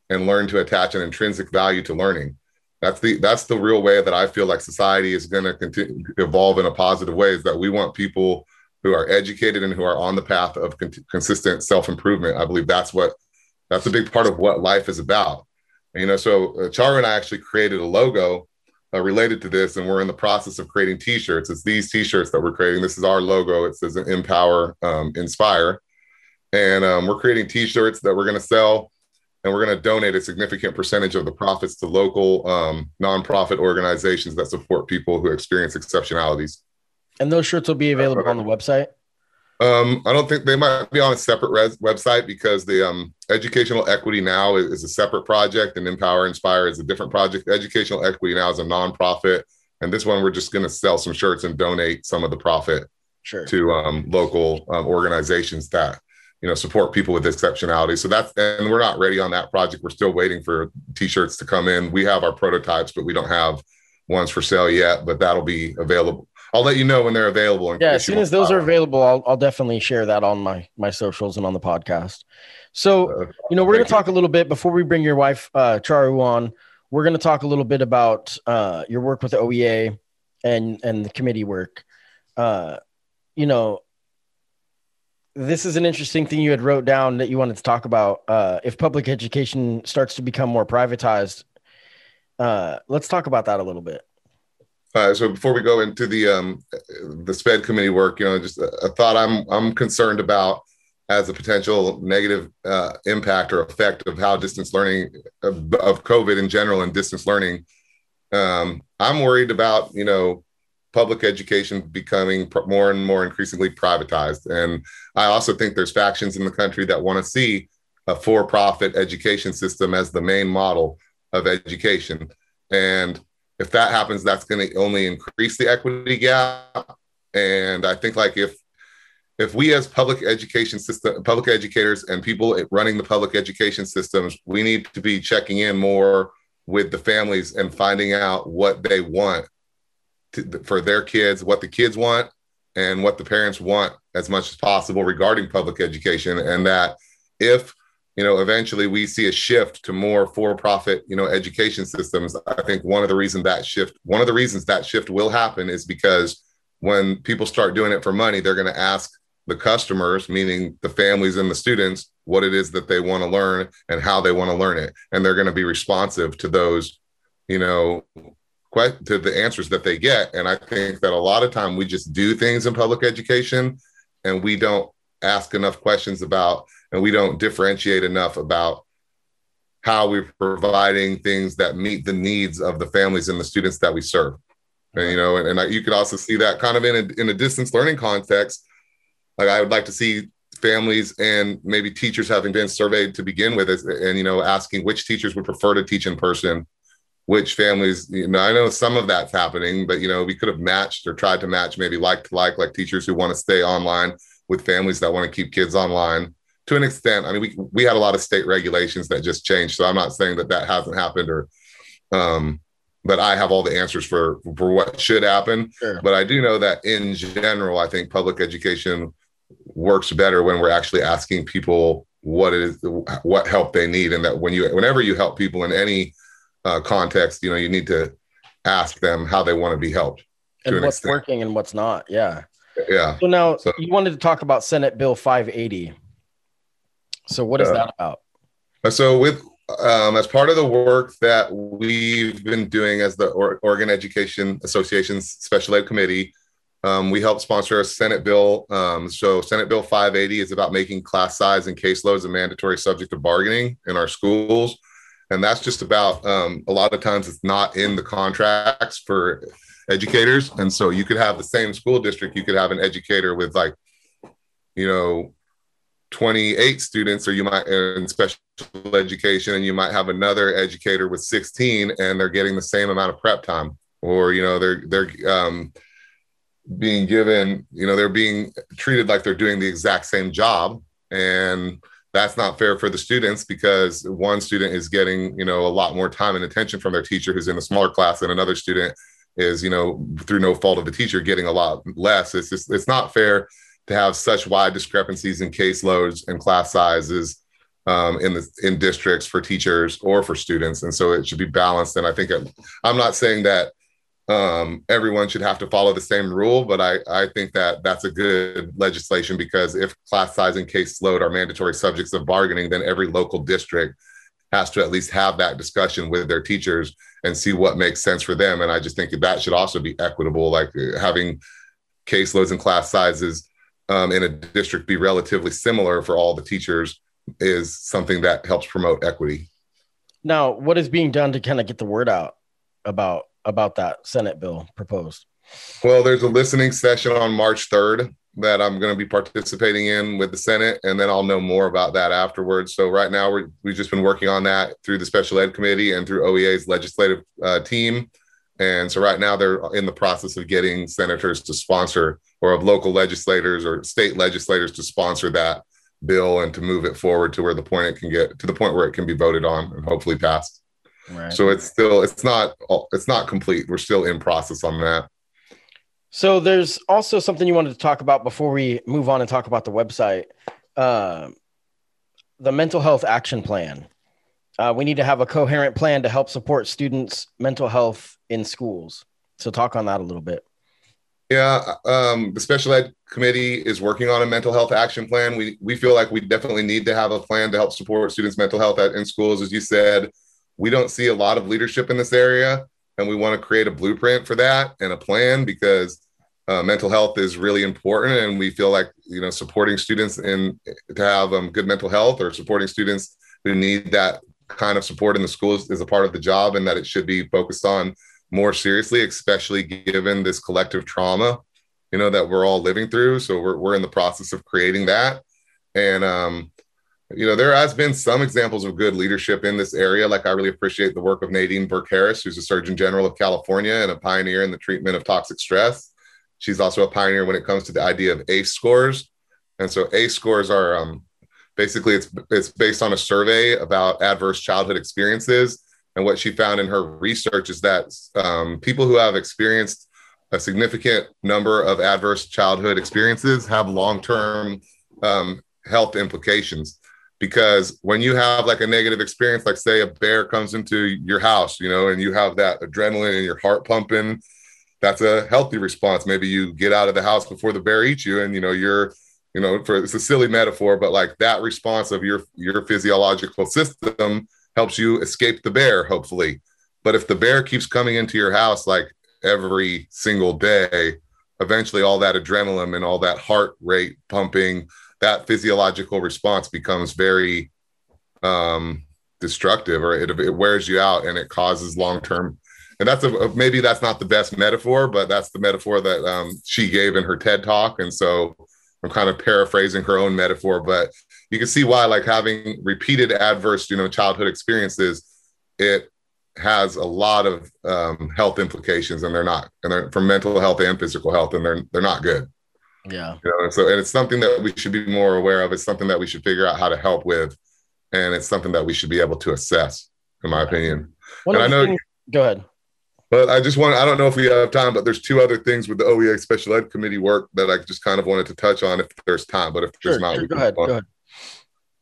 and learn to attach an intrinsic value to learning that's the that's the real way that I feel like society is going to continue evolve in a positive way is that we want people who are educated and who are on the path of con- consistent self improvement. I believe that's what that's a big part of what life is about. And, you know, so uh, Chara and I actually created a logo uh, related to this, and we're in the process of creating T-shirts. It's these T-shirts that we're creating. This is our logo. It says "Empower, um, Inspire," and um, we're creating T-shirts that we're going to sell and we're going to donate a significant percentage of the profits to local um, nonprofit organizations that support people who experience exceptionalities. And those shirts will be available on the website. Um, I don't think they might be on a separate res- website because the um, Educational Equity Now is, is, a separate project, and Empower Inspire is a different project. Educational Equity Now is a nonprofit, and this one we're just going to sell some shirts and donate some of the profit sure. to um, local um, organizations that you know support people with exceptionality. So that's and we're not ready on that project. We're still waiting for t-shirts to come in. We have our prototypes but we don't have ones for sale yet but that'll be available. I'll let you know when they're available yeah as soon as those are available I'll, I'll definitely share that on my my socials and on the podcast. So uh, you know we're going to talk a little bit before we bring your wife uh charu on we're going to talk a little bit about uh, your work with the oea and and the committee work. Uh, you know, this is an interesting thing you had wrote down that you wanted to talk about. Uh, if public education starts to become more privatized, uh, let's talk about that a little bit. Uh, so before we go into the um, the SPED committee work, you know, just a, a thought I'm I'm concerned about as a potential negative uh, impact or effect of how distance learning of, of COVID in general and distance learning. Um, I'm worried about you know public education becoming more and more increasingly privatized, and I also think there's factions in the country that want to see a for-profit education system as the main model of education, and if that happens, that's going to only increase the equity gap. And I think like if if we as public education system, public educators and people running the public education systems, we need to be checking in more with the families and finding out what they want to, for their kids, what the kids want, and what the parents want as much as possible regarding public education. And that if you know eventually we see a shift to more for-profit you know education systems i think one of the reasons that shift one of the reasons that shift will happen is because when people start doing it for money they're going to ask the customers meaning the families and the students what it is that they want to learn and how they want to learn it and they're going to be responsive to those you know to the answers that they get and i think that a lot of time we just do things in public education and we don't ask enough questions about and we don't differentiate enough about how we're providing things that meet the needs of the families and the students that we serve. And, you know, and, and I, you could also see that kind of in a, in a distance learning context. Like I would like to see families and maybe teachers having been surveyed to begin with, and you know, asking which teachers would prefer to teach in person, which families. You know, I know some of that's happening, but you know, we could have matched or tried to match maybe like to like, like teachers who want to stay online with families that want to keep kids online to an extent. I mean, we we had a lot of state regulations that just changed, so I'm not saying that that hasn't happened or, um, but I have all the answers for for what should happen. Sure. But I do know that in general, I think public education works better when we're actually asking people what it is, what help they need, and that when you whenever you help people in any uh, context, you know, you need to ask them how they want to be helped. And what's extent. working and what's not. Yeah. Yeah. So now so, you wanted to talk about Senate Bill 580. So what is uh, that about? So with um, as part of the work that we've been doing as the Oregon Education Association's Special Ed Committee, um, we help sponsor a Senate bill. Um, so Senate Bill 580 is about making class size and caseloads a mandatory subject of bargaining in our schools. And that's just about um, a lot of times it's not in the contracts for educators. And so you could have the same school district, you could have an educator with like, you know, 28 students or you might in special education and you might have another educator with 16 and they're getting the same amount of prep time or you know they're they're um, being given you know they're being treated like they're doing the exact same job and that's not fair for the students because one student is getting you know a lot more time and attention from their teacher who's in a smaller class and another student is you know through no fault of the teacher getting a lot less it's just it's not fair to have such wide discrepancies in caseloads and class sizes um, in the in districts for teachers or for students, and so it should be balanced. And I think it, I'm not saying that um, everyone should have to follow the same rule, but I I think that that's a good legislation because if class size and caseload are mandatory subjects of bargaining, then every local district has to at least have that discussion with their teachers and see what makes sense for them. And I just think that should also be equitable, like having caseloads and class sizes um, in a district be relatively similar for all the teachers is something that helps promote equity. Now, what is being done to kind of get the word out about about that Senate bill proposed? Well, there's a listening session on March 3rd that I'm going to be participating in with the Senate, and then I'll know more about that afterwards. So right now we we've just been working on that through the Special Ed Committee and through OEA's legislative uh, team. And so right now they're in the process of getting senators to sponsor or of local legislators or state legislators to sponsor that bill and to move it forward to where the point it can get to the point where it can be voted on and hopefully passed. Right. So it's still it's not it's not complete. We're still in process on that. So there's also something you wanted to talk about before we move on and talk about the website. Uh, the mental health action plan. Uh, we need to have a coherent plan to help support students' mental health in schools. So talk on that a little bit. Yeah, um, the special ed committee is working on a mental health action plan. We we feel like we definitely need to have a plan to help support students' mental health at, in schools. As you said, we don't see a lot of leadership in this area, and we want to create a blueprint for that and a plan because uh, mental health is really important, and we feel like you know supporting students in to have um, good mental health or supporting students who need that kind of support in the schools is a part of the job, and that it should be focused on more seriously, especially given this collective trauma, you know, that we're all living through. So we're, we're in the process of creating that. And, um, you know, there has been some examples of good leadership in this area. Like I really appreciate the work of Nadine Burke Harris, who's a Surgeon General of California and a pioneer in the treatment of toxic stress. She's also a pioneer when it comes to the idea of ACE scores. And so ACE scores are um, basically it's it's based on a survey about adverse childhood experiences and what she found in her research is that um, people who have experienced a significant number of adverse childhood experiences have long term um, health implications. Because when you have like a negative experience, like say a bear comes into your house, you know, and you have that adrenaline and your heart pumping, that's a healthy response. Maybe you get out of the house before the bear eats you, and you know you're, you know, for it's a silly metaphor, but like that response of your your physiological system helps you escape the bear, hopefully. But if the bear keeps coming into your house like every single day, eventually all that adrenaline and all that heart rate pumping, that physiological response becomes very um, destructive or it, it wears you out and it causes long term. And that's a maybe that's not the best metaphor, but that's the metaphor that um, she gave in her TED talk. And so I'm kind of paraphrasing her own metaphor, but you can see why like having repeated adverse you know childhood experiences it has a lot of um, health implications and they're not and they're for mental health and physical health and they're they're not good yeah. You know so and it's something that we should be more aware of. It's something that we should figure out how to help with and it's something that we should be able to assess in my opinion. One and i know things, go ahead. But I just want, I don't know if we have time, but there's two other things with the OEA special ed committee work that I just kind of wanted to touch on if there's time. But if sure, there's not, sure, go ahead, go ahead.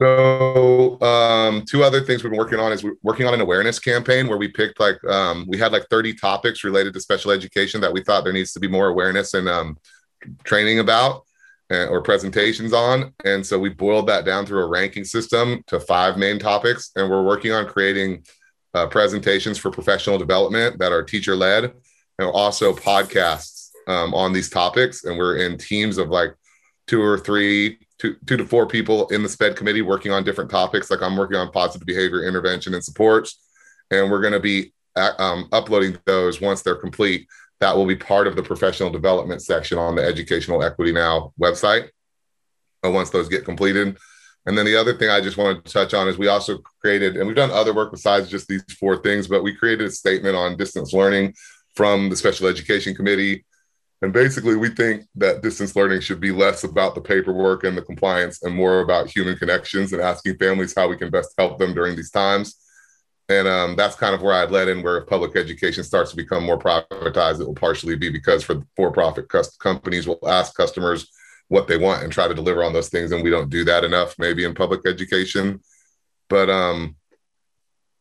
So, um, two other things we've been working on is we're working on an awareness campaign where we picked like um, we had like 30 topics related to special education that we thought there needs to be more awareness and um, training about uh, or presentations on. And so we boiled that down through a ranking system to five main topics, and we're working on creating uh, presentations for professional development that are teacher led, and also podcasts um, on these topics. And we're in teams of like two or three two, two to four people in the SPED committee working on different topics. Like I'm working on positive behavior intervention and supports, and we're going to be uh, um, uploading those once they're complete. That will be part of the professional development section on the Educational Equity Now website. And once those get completed. And then the other thing I just wanted to touch on is we also created, and we've done other work besides just these four things, but we created a statement on distance learning from the Special Education Committee and basically, we think that distance learning should be less about the paperwork and the compliance and more about human connections and asking families how we can best help them during these times. And um, that's kind of where I led in, where public education starts to become more privatized, it will partially be because for for-profit companies will ask customers what they want and try to deliver on those things, and we don't do that enough, maybe in public education. But um,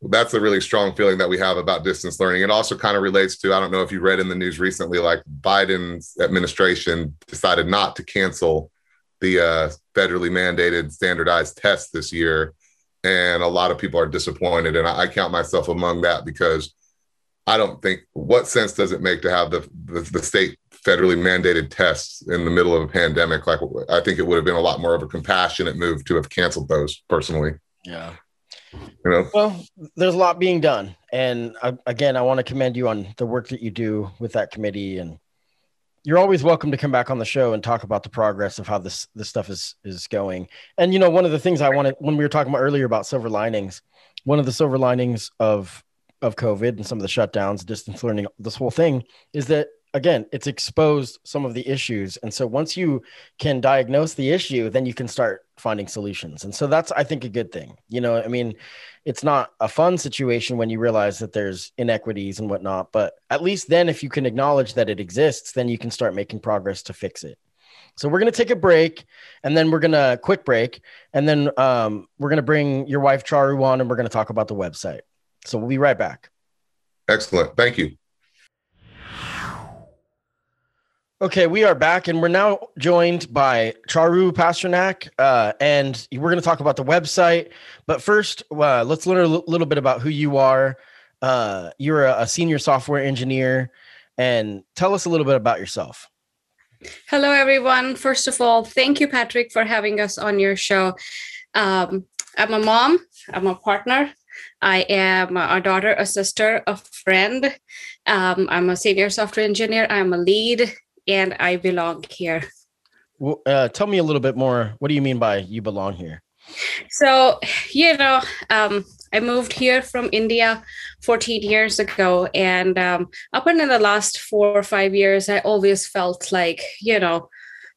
that's a really strong feeling that we have about distance learning. It also kind of relates to I don't know if you read in the news recently, like Biden's administration decided not to cancel the uh, federally mandated standardized tests this year, and a lot of people are disappointed, and I, I, count myself among that because I don't think what sense does it make to have the, the the state federally mandated tests in the middle of a pandemic? Like I think it would have been a lot more of a compassionate move to have canceled those personally. Yeah. You know? Well, there's a lot being done, and uh, again, I want to commend you on the work that you do with that committee. And you're always welcome to come back on the show and talk about the progress of how this this stuff is is going. And you know, one of the things I wanted when we were talking about earlier about silver linings, one of the silver linings of of COVID and some of the shutdowns, distance learning, this whole thing is that again, it's exposed some of the issues. And so once you can diagnose the issue, then you can start finding solutions. And so that's, I think, a good thing. You know, I mean, it's not a fun situation when you realize that there's inequities and whatnot, but at least then, if you can acknowledge that it exists, then you can start making progress to fix it. So we're going to take a break and then we're going to quick break. And then um, we're going to bring your wife, Charu, on and we're going to talk about the website. So we'll be right back. Excellent. Thank you. Okay, we are back, and we're now joined by Charu Pasternak, uh, and we're going to talk about the website. But first, uh, let's learn a l- little bit about who you are. Uh, you're a, a senior software engineer, and tell us a little bit about yourself. Hello, everyone. First of all, thank you, Patrick, for having us on your show. Um, I'm a mom, I'm a partner, I am a daughter, a sister, a friend. Um, I'm a senior software engineer, I'm a lead, and I belong here. Well, uh, tell me a little bit more. What do you mean by you belong here? So, you know, um, I moved here from India 14 years ago. And um, up until the last four or five years, I always felt like, you know,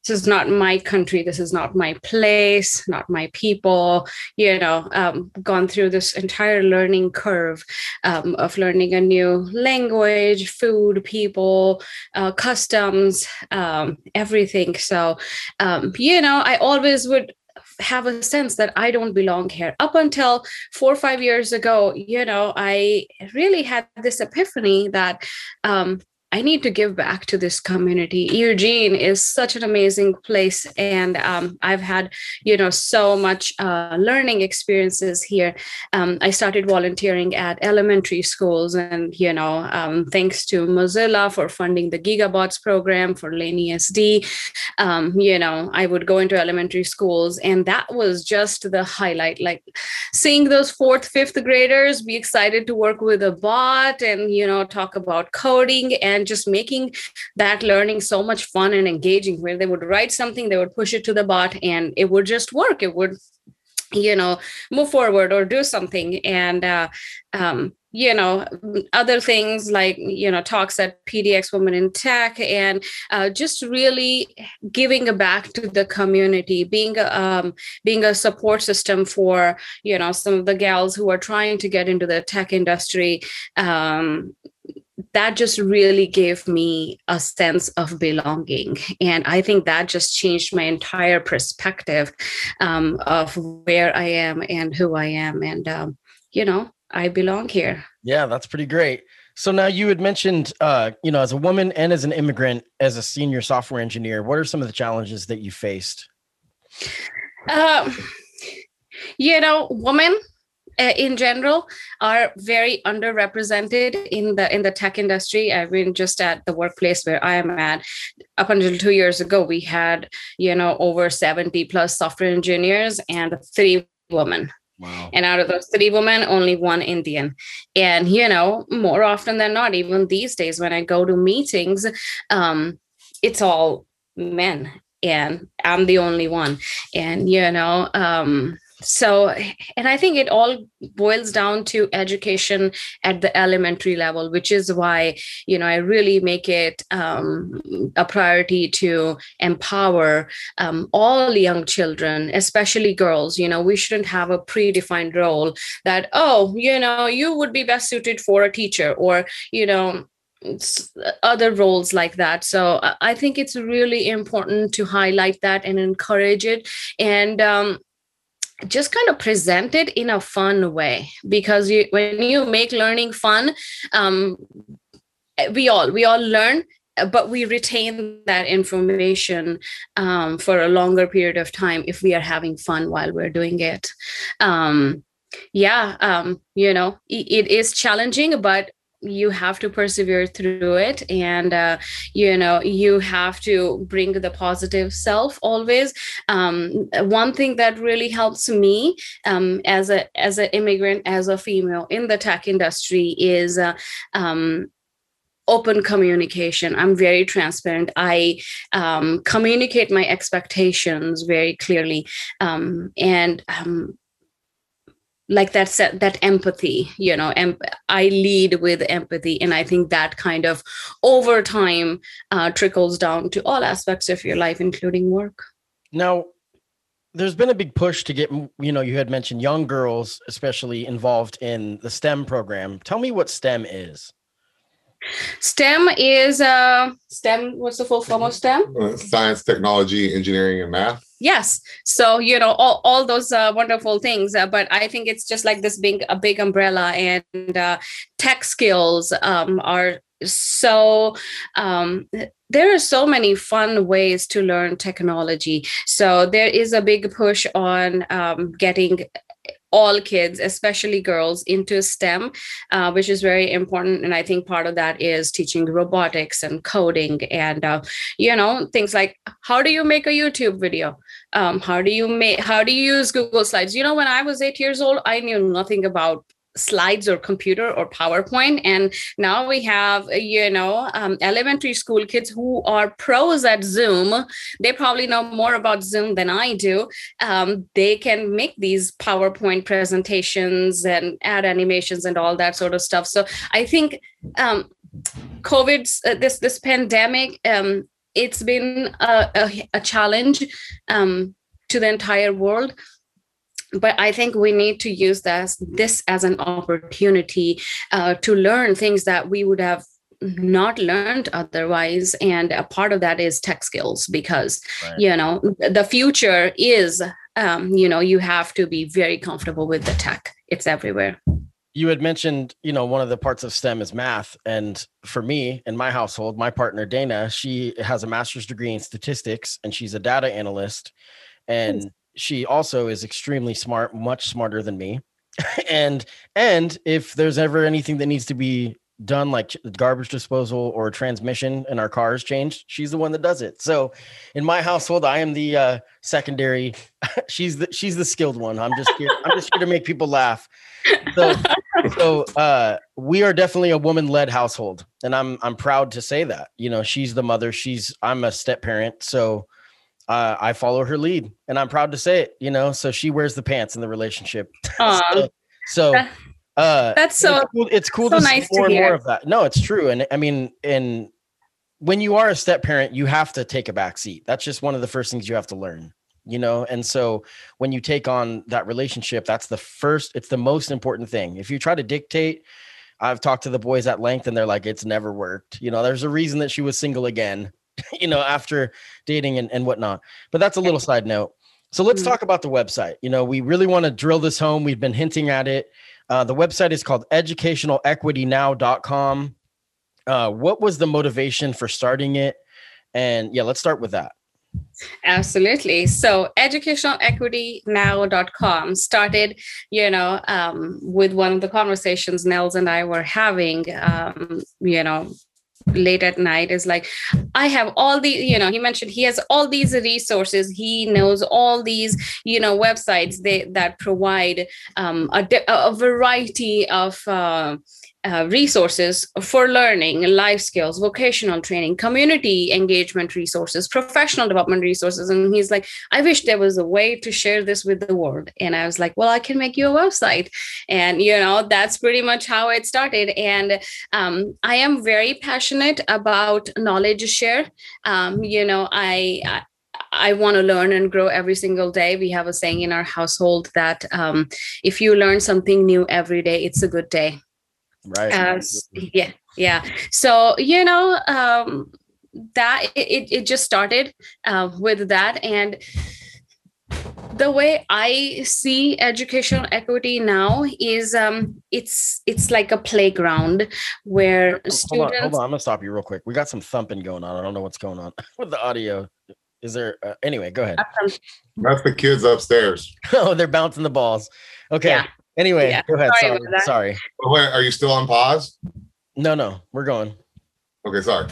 this is not my country. This is not my place not my people. You know um, gone through this entire learning curve um, of learning a new language food people uh, customs um, everything. So um, you know i always would have a sense that I don't belong here. Up until four or five years ago, you know, I really had this epiphany that um, I need to give back to this community. Eugene is such an amazing place, and um, I've had, you know, so much uh, learning experiences here. Um, I started volunteering at elementary schools, and you know, um, thanks to Mozilla for funding the Gigabots program for Lane ESD, um, you know, I would go into elementary schools, and that was just the highlight. Like seeing those fourth, fifth graders be excited to work with a bot, and you know, talk about coding and and just making that learning so much fun and engaging where they would write something they would push it to the bot and it would just work. It would you know move forward or do something. And uh, um, you know other things like you know talks at pdx women in tech and uh, just really giving back to the community being a, um, being a support system for you know some of the gals who are trying to get into the tech industry um, that just really gave me a sense of belonging. And I think that just changed my entire perspective um, of where I am and who I am. And, um, you know, I belong here. Yeah, that's pretty great. So now you had mentioned, uh, you know, as a woman and as an immigrant, as a senior software engineer, what are some of the challenges that you faced? Um, you know, woman uh, in general are very underrepresented in the in the tech industry i mean just at the workplace where i am at up until two years ago we had you know over 70 plus software engineers and three women Wow. And out of those three women, only one Indian. And, you know, more often than not, even these days when I go to meetings, um, it's all men and I'm the only one. And, you know, um, so and i think it all boils down to education at the elementary level which is why you know i really make it um, a priority to empower um, all young children especially girls. You know we shouldn't have a predefined role that oh you know you would be best suited for a teacher or you know other roles like that. So i think it's really important to highlight that and encourage it. And um, just kind of present it in a fun way. Because you, when you make learning fun um, we all we all learn but we retain that information um, for a longer period of time if we are having fun while we're doing it. Um, yeah um, you know it, it is challenging but you have to persevere through it. And uh, you know you have to bring the positive self always. Um, one thing that really helps me um, as a as an immigrant as a female in the tech industry is uh, um, open communication. I'm very transparent. I um, communicate my expectations very clearly. Um, and um, like that that empathy you know em- i lead with empathy and i think that kind of over time uh, trickles down to all aspects of your life including work now there's been a big push to get you know you had mentioned young girls especially involved in the stem program tell me what stem is STEM is uh, STEM. What's the full form of STEM? Uh, science, technology, engineering, and math. Yes. So you know all, all those uh, wonderful things, uh, but I think it's just like this being a big umbrella, and uh, tech skills um, are so um, there are so many fun ways to learn technology. So there is a big push on um, getting all kids, especially girls, into STEM, uh, which is very important. And I think part of that is teaching robotics and coding and, uh, you know, things like how do you make a YouTube video? Um, how do you make, how do you use Google Slides? You know, when I was eight years old, I knew nothing about slides or computer or powerpoint. And now we have you know um, elementary school kids who are pros at zoom. They probably know more about zoom than i do. Um, they can make these powerpoint presentations and add animations and all that sort of stuff. So i think um, covid uh, this this pandemic um, it's been a, a, a challenge um, to the entire world but I think we need to use this this as an opportunity uh, to learn things that we would have not learned otherwise. And a part of that is tech skills because right. you know the future is um, you know you have to be very comfortable with the tech. It's everywhere. You had mentioned you know one of the parts of stem is math. And for me in my household my partner dana she has a master's degree in statistics and she's a data analyst. And she also is extremely smart, much smarter than me. and and if there's ever anything that needs to be done like garbage disposal or transmission in our cars changed she's the one that does it. So in my household i am the uh secondary. She's the she's the skilled one. I'm just here i'm just here to make people laugh. So so uh we are definitely a woman led household and i'm i'm proud to say that. You know she's the mother she's i'm a step parent so uh, I follow her lead, and I'm proud to say it. You know, so she wears the pants in the relationship. so, so uh, that's so. It's cool, it's cool so to nice see more to and more of that. No, it's true, and I mean, and when you are a step parent, you have to take a back seat. That's just one of the first things you have to learn. You know, and so when you take on that relationship, that's the first. It's the most important thing. If you try to dictate. I've talked to the boys at length and they're like, it's never worked. You know, there's a reason that she was single again you know, after dating and, and whatnot. But that's a little side note. So let's Mhm. talk about the website. You know, we really want to drill this home. We've been hinting at it. Uh, the website is called educationalequitynow.com. Uh, what was the motivation for starting it? And yeah, let's start with that. Absolutely. So educationalequitynow.com started, you know, um, with one of the conversations Nels and I were having, um, you know, late at night is like i have all the you know he mentioned he has all these resources. He knows all these you know websites they that provide um, a, a variety of uh, uh, resources for learning, life skills, vocational training, community engagement resources, professional development resources. And he's like, I wish there was a way to share this with the world. And I was like, well, I can make you a website. And, you know, that's pretty much how it started. And um, I am very passionate about knowledge share. Um, you know, I, I I want to learn and grow every single day. We have a saying in our household that um, if you learn something new every day, it's a good day Right. uh, yeah yeah so you know um that it, it just started uh, with that and the way i see educational equity now is um it's it's like a playground where Hold on, students hold on. I'm gonna stop you real quick. We got some thumping going on. I don't know what's going on with the audio. Is there? Uh, anyway, go ahead. That's the kids upstairs. oh, they're bouncing the balls. Okay. Yeah. Anyway, Yeah. go ahead. Sorry Sorry. Sorry. Wait, are you still on pause? No, no, we're going. Okay, sorry.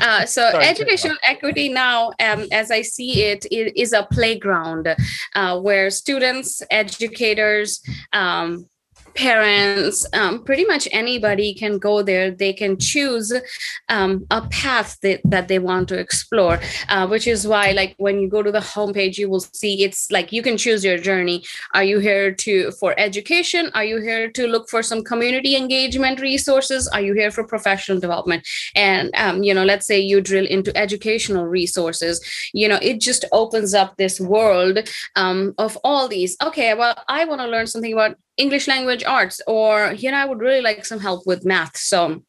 Uh, so Sorry, educational equity now, um, as I see it, it is a playground uh, where students, educators, um, parents, um, pretty much anybody can go there. They can choose um, a path that, that they want to explore, uh, which is why, like, when you go to the homepage, you will see it's like you can choose your journey. Are you here to for education? Are you here to look for some community engagement resources? Are you here for professional development? and um, you know let's say you drill into educational resources you know it just opens up this world um, of all these okay well i want to learn something about english language arts or you know i would really like some help with math. So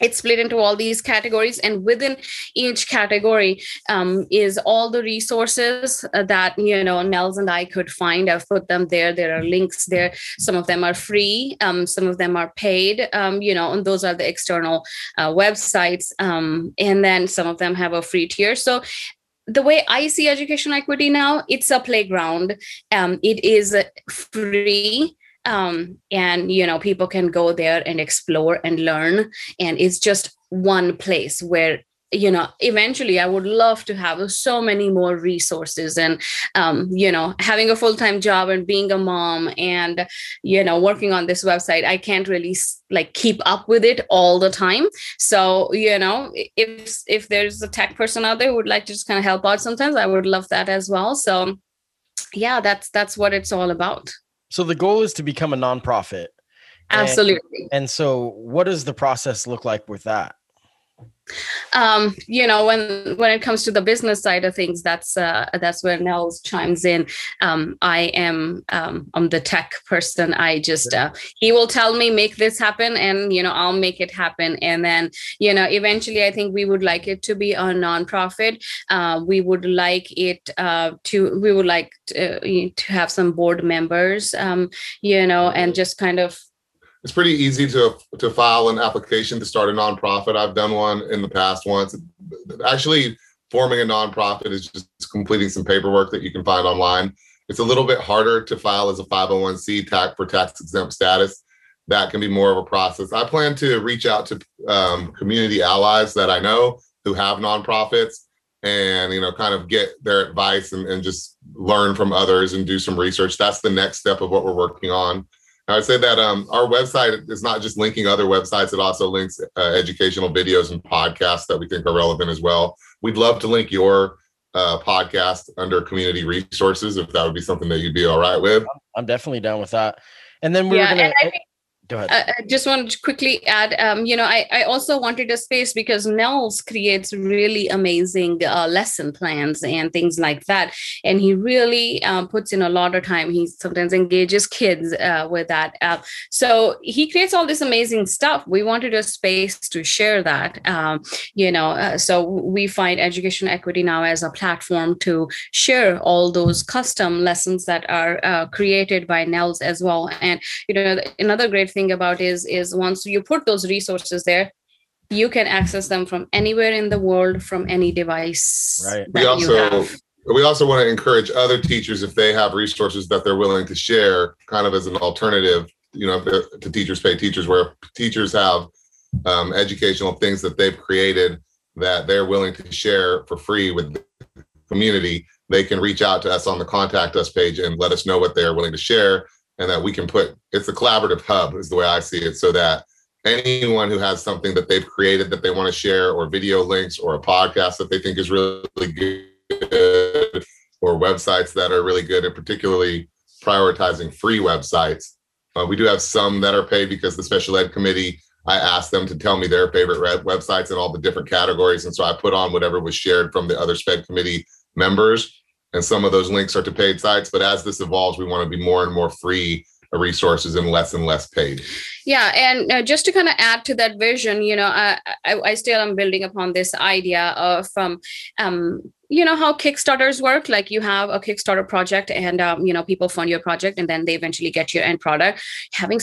it's split into all these categories and within each category um, is all the resources uh, that you know nels and i could find. I've put them there. There are links there. Some of them are free. Um, some of them are paid. Um, you know and those are the external uh, websites. Um, and then some of them have a free tier. So the way I see education equity now, it's a playground. Um, it is free um, and you know people can go there and explore and learn. And it's just one place where you know eventually i would love to have so many more resources and um, you know having a full-time job and being a mom and you know working on this website i can't really like keep up with it all the time. So you know if if there's a tech person out there who would like to just kind of help out sometimes i would love that as well. So yeah that's that's what it's all about so the goal is to become a nonprofit. Absolutely. And, and so what does the process look like with that? Um, you know when when it comes to the business side of things that's uh, that's where nels chimes in. Um, i am um, i'm the tech person. I just uh, he will tell me make this happen and you know i'll make it happen. And then you know eventually i think we would like it to be a nonprofit. Uh, we would like it uh, to we would like to, uh, to have some board members um, you know and just kind of it's pretty easy to to file an application to start a nonprofit. I've done one in the past once. Actually, forming a nonprofit is just completing some paperwork that you can find online. It's a little bit harder to file as a 501c tax for tax exempt status. That can be more of a process. I plan to reach out to um, community allies that I know who have nonprofits and you know kind of get their advice and, and just learn from others and do some research. That's the next step of what we're working on. I would say that um, our website is not just linking other websites; it also links uh, educational videos and podcasts that we think are relevant as well. We'd love to link your uh, podcast under community resources if that would be something that you'd be all right with. I'm definitely down with that. And then we yeah, were gonna. Go ahead. Uh, I just wanted to quickly add, um, you know, I, I also wanted a space because Nels creates really amazing uh, lesson plans and things like that. And he really uh, puts in a lot of time. He sometimes engages kids uh, with that. Uh, so he creates all this amazing stuff. We wanted a space to share that, um, you know, uh, so we find education equity now as a platform to share all those custom lessons that are created by Nels as well. And, you know, another great thing about is is once you put those resources there you can access them from anywhere in the world from any device right. We also we also want to encourage other teachers if they have resources that they're willing to share kind of as an alternative you know to teachers pay teachers where teachers have um, educational things that they've created that they're willing to share for free with the community they can reach out to us on the contact us page and let us know what they're willing to share and that we can put it's a collaborative hub is the way I see it, so that anyone who has something that they've created that they want to share, or video links, or a podcast that they think is really good, or websites that are really good, and particularly prioritizing free websites. Uh, we do have some that are paid because the special ed committee. I asked them to tell me their favorite websites in all the different categories, and so I put on whatever was shared from the other SPED committee members and some of those links are to paid sites. But as this evolves, we want to be more and more free resources and less and less paid. Yeah, and uh, just to kind of add to that vision, you know, I, I, I still am building upon this idea of um, um, you know how kickstarters work like you have a kickstarter project and um, you know people fund your project and then they eventually get your end product having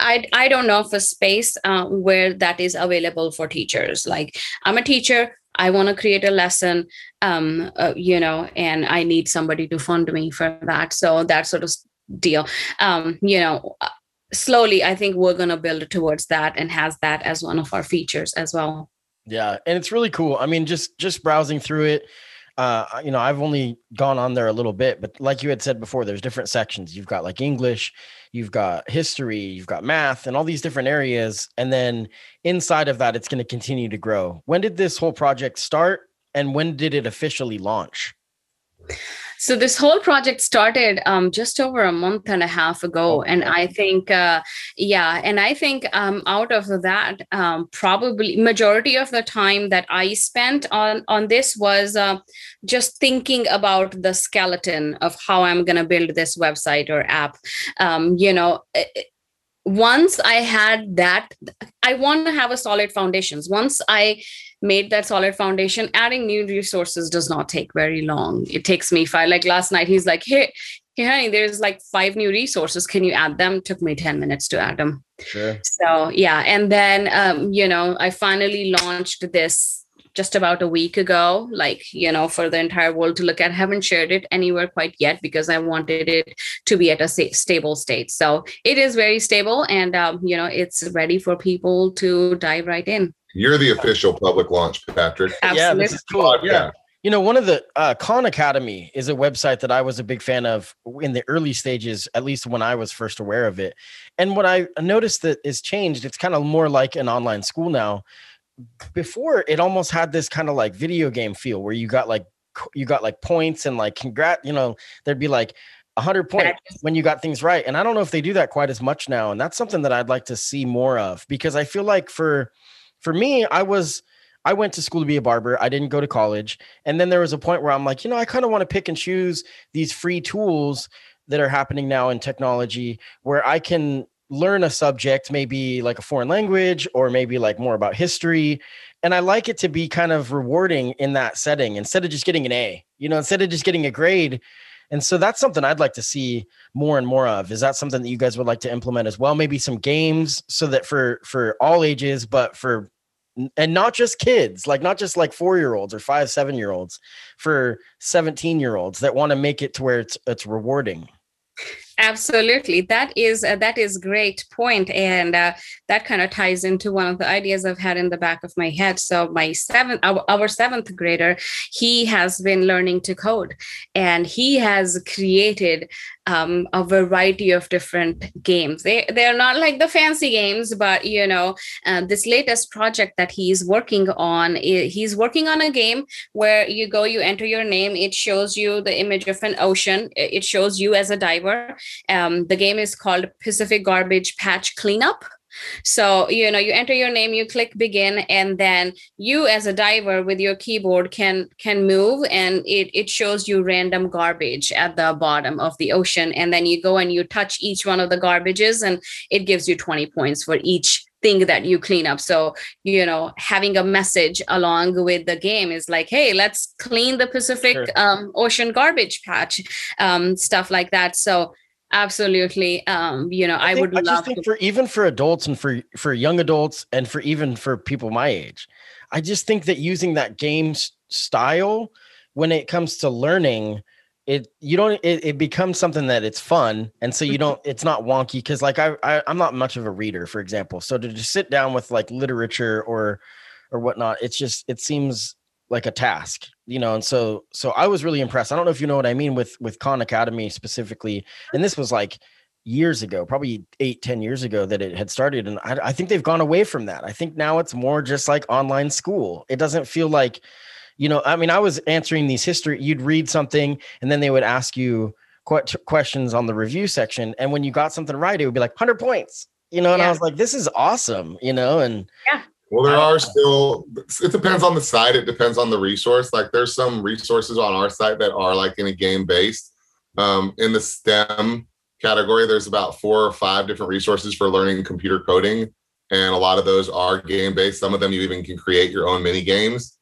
I, I don't know of a space uh, where that is available for teachers. Like I'm a teacher, I want to create a lesson, um, uh, you know, and I need somebody to fund me for that. So that sort of deal, um, you know, uh, slowly, I think we're going to build towards that and has that as one of our features as well. Yeah, and it's really cool. I mean, just just browsing through it, uh, you know, I've only gone on there a little bit, but like you had said before, there's different sections. You've got like English, you've got history, you've got math, and all these different areas. And then inside of that, it's going to continue to grow. When did this whole project start, and when did it officially launch? So this whole project started um, just over a month and a half ago, and I think, uh, yeah, and I think um, out of that, um, probably majority of the time that I spent on on this was uh, just thinking about the skeleton of how I'm going to build this website or app. Um, you know. It, once I had that, I want to have a solid foundations. Once I made that solid foundation, adding new resources does not take very long. It takes me five. Like last night, he's like, "Hey, hey, honey, there's like five new resources. Can you add them?" Took me ten minutes to add them. Sure. So yeah, and then um, you know, I finally launched this just about a week ago like you know for the entire world to look at I haven't shared it anywhere quite yet because i wanted it to be at a stable state so it is very stable and um, you know it's ready for people to dive right in you're the official public launch patrick Absolutely. Yeah, this is cool. Yeah. You know, one of the uh, Khan Academy is a website that I was a big fan of in the early stages, at least when I was first aware of it. And what I noticed that is changed, it's kind of more like an online school now before it almost had this kind of like video game feel where you got like you got like points and like congrat you know there'd be like 100 points when you got things right and i don't know if they do that quite as much now and that's something that i'd like to see more of because i feel like for for me i was i went to school to be a barber i didn't go to college and then there was a point where i'm like you know i kind of want to pick and choose these free tools that are happening now in technology where i can learn a subject, maybe like a foreign language or maybe like more about history. And I like it to be kind of rewarding in that setting instead of just getting an A, you know, instead of just getting a grade. And so that's something I'd like to see more and more of. Is that something that you guys would like to implement as well? Maybe some games so that for for all ages, but for and not just kids, like not just like four year olds or five, seven year olds, for 17 year olds that want to make it to where it's it's rewarding absolutely. That is uh, that is great point and uh, that kind of ties into one of the ideas i've had in the back of my head. So my seventh our, our seventh grader he has been learning to code and he has created um, a variety of different games. They they're not like the fancy games, but you know, uh, this latest project that he's working on, he's working on a game where you go, you enter your name, it shows you the image of an ocean, it shows you as a diver. Um, the game is called Pacific Garbage Patch Cleanup so, you know, you enter your name, you click begin, and then you as a diver with your keyboard can can move and it, it shows you random garbage at the bottom of the ocean. And then you go and you touch each one of the garbages and it gives you 20 points for each thing that you clean up. So, you know, having a message along with the game is like, hey, let's clean the Pacific sure. um, Ocean garbage patch, um, stuff like that. So absolutely. Um you know i, I would i just think to- for even for adults and for for young adults and for even for people my age i just think that using that game style when it comes to learning it you don't it, it becomes something that it's fun and so you don't it's not wonky because like I, I i'm not much of a reader for example so to just sit down with like literature or or whatnot it's just it seems like a task you know and so so i was really impressed. I don't know if you know what i mean with with khan academy specifically and this was like years ago probably eight ten years ago that it had started and I, I think they've gone away from that. I think now it's more just like online school. It doesn't feel like you know i mean i was answering these history you'd read something and then they would ask you questions on the review section and when you got something right it would be like 100 points you know and yeah. i was like this is awesome you know and yeah well, there are still, it depends on the site. It depends on the resource. Like there's some resources on our site that are like in a game based. Um, in the STEM category, there's about four or five different resources for learning computer coding. And a lot of those are game based. Some of them you even can create your own mini games.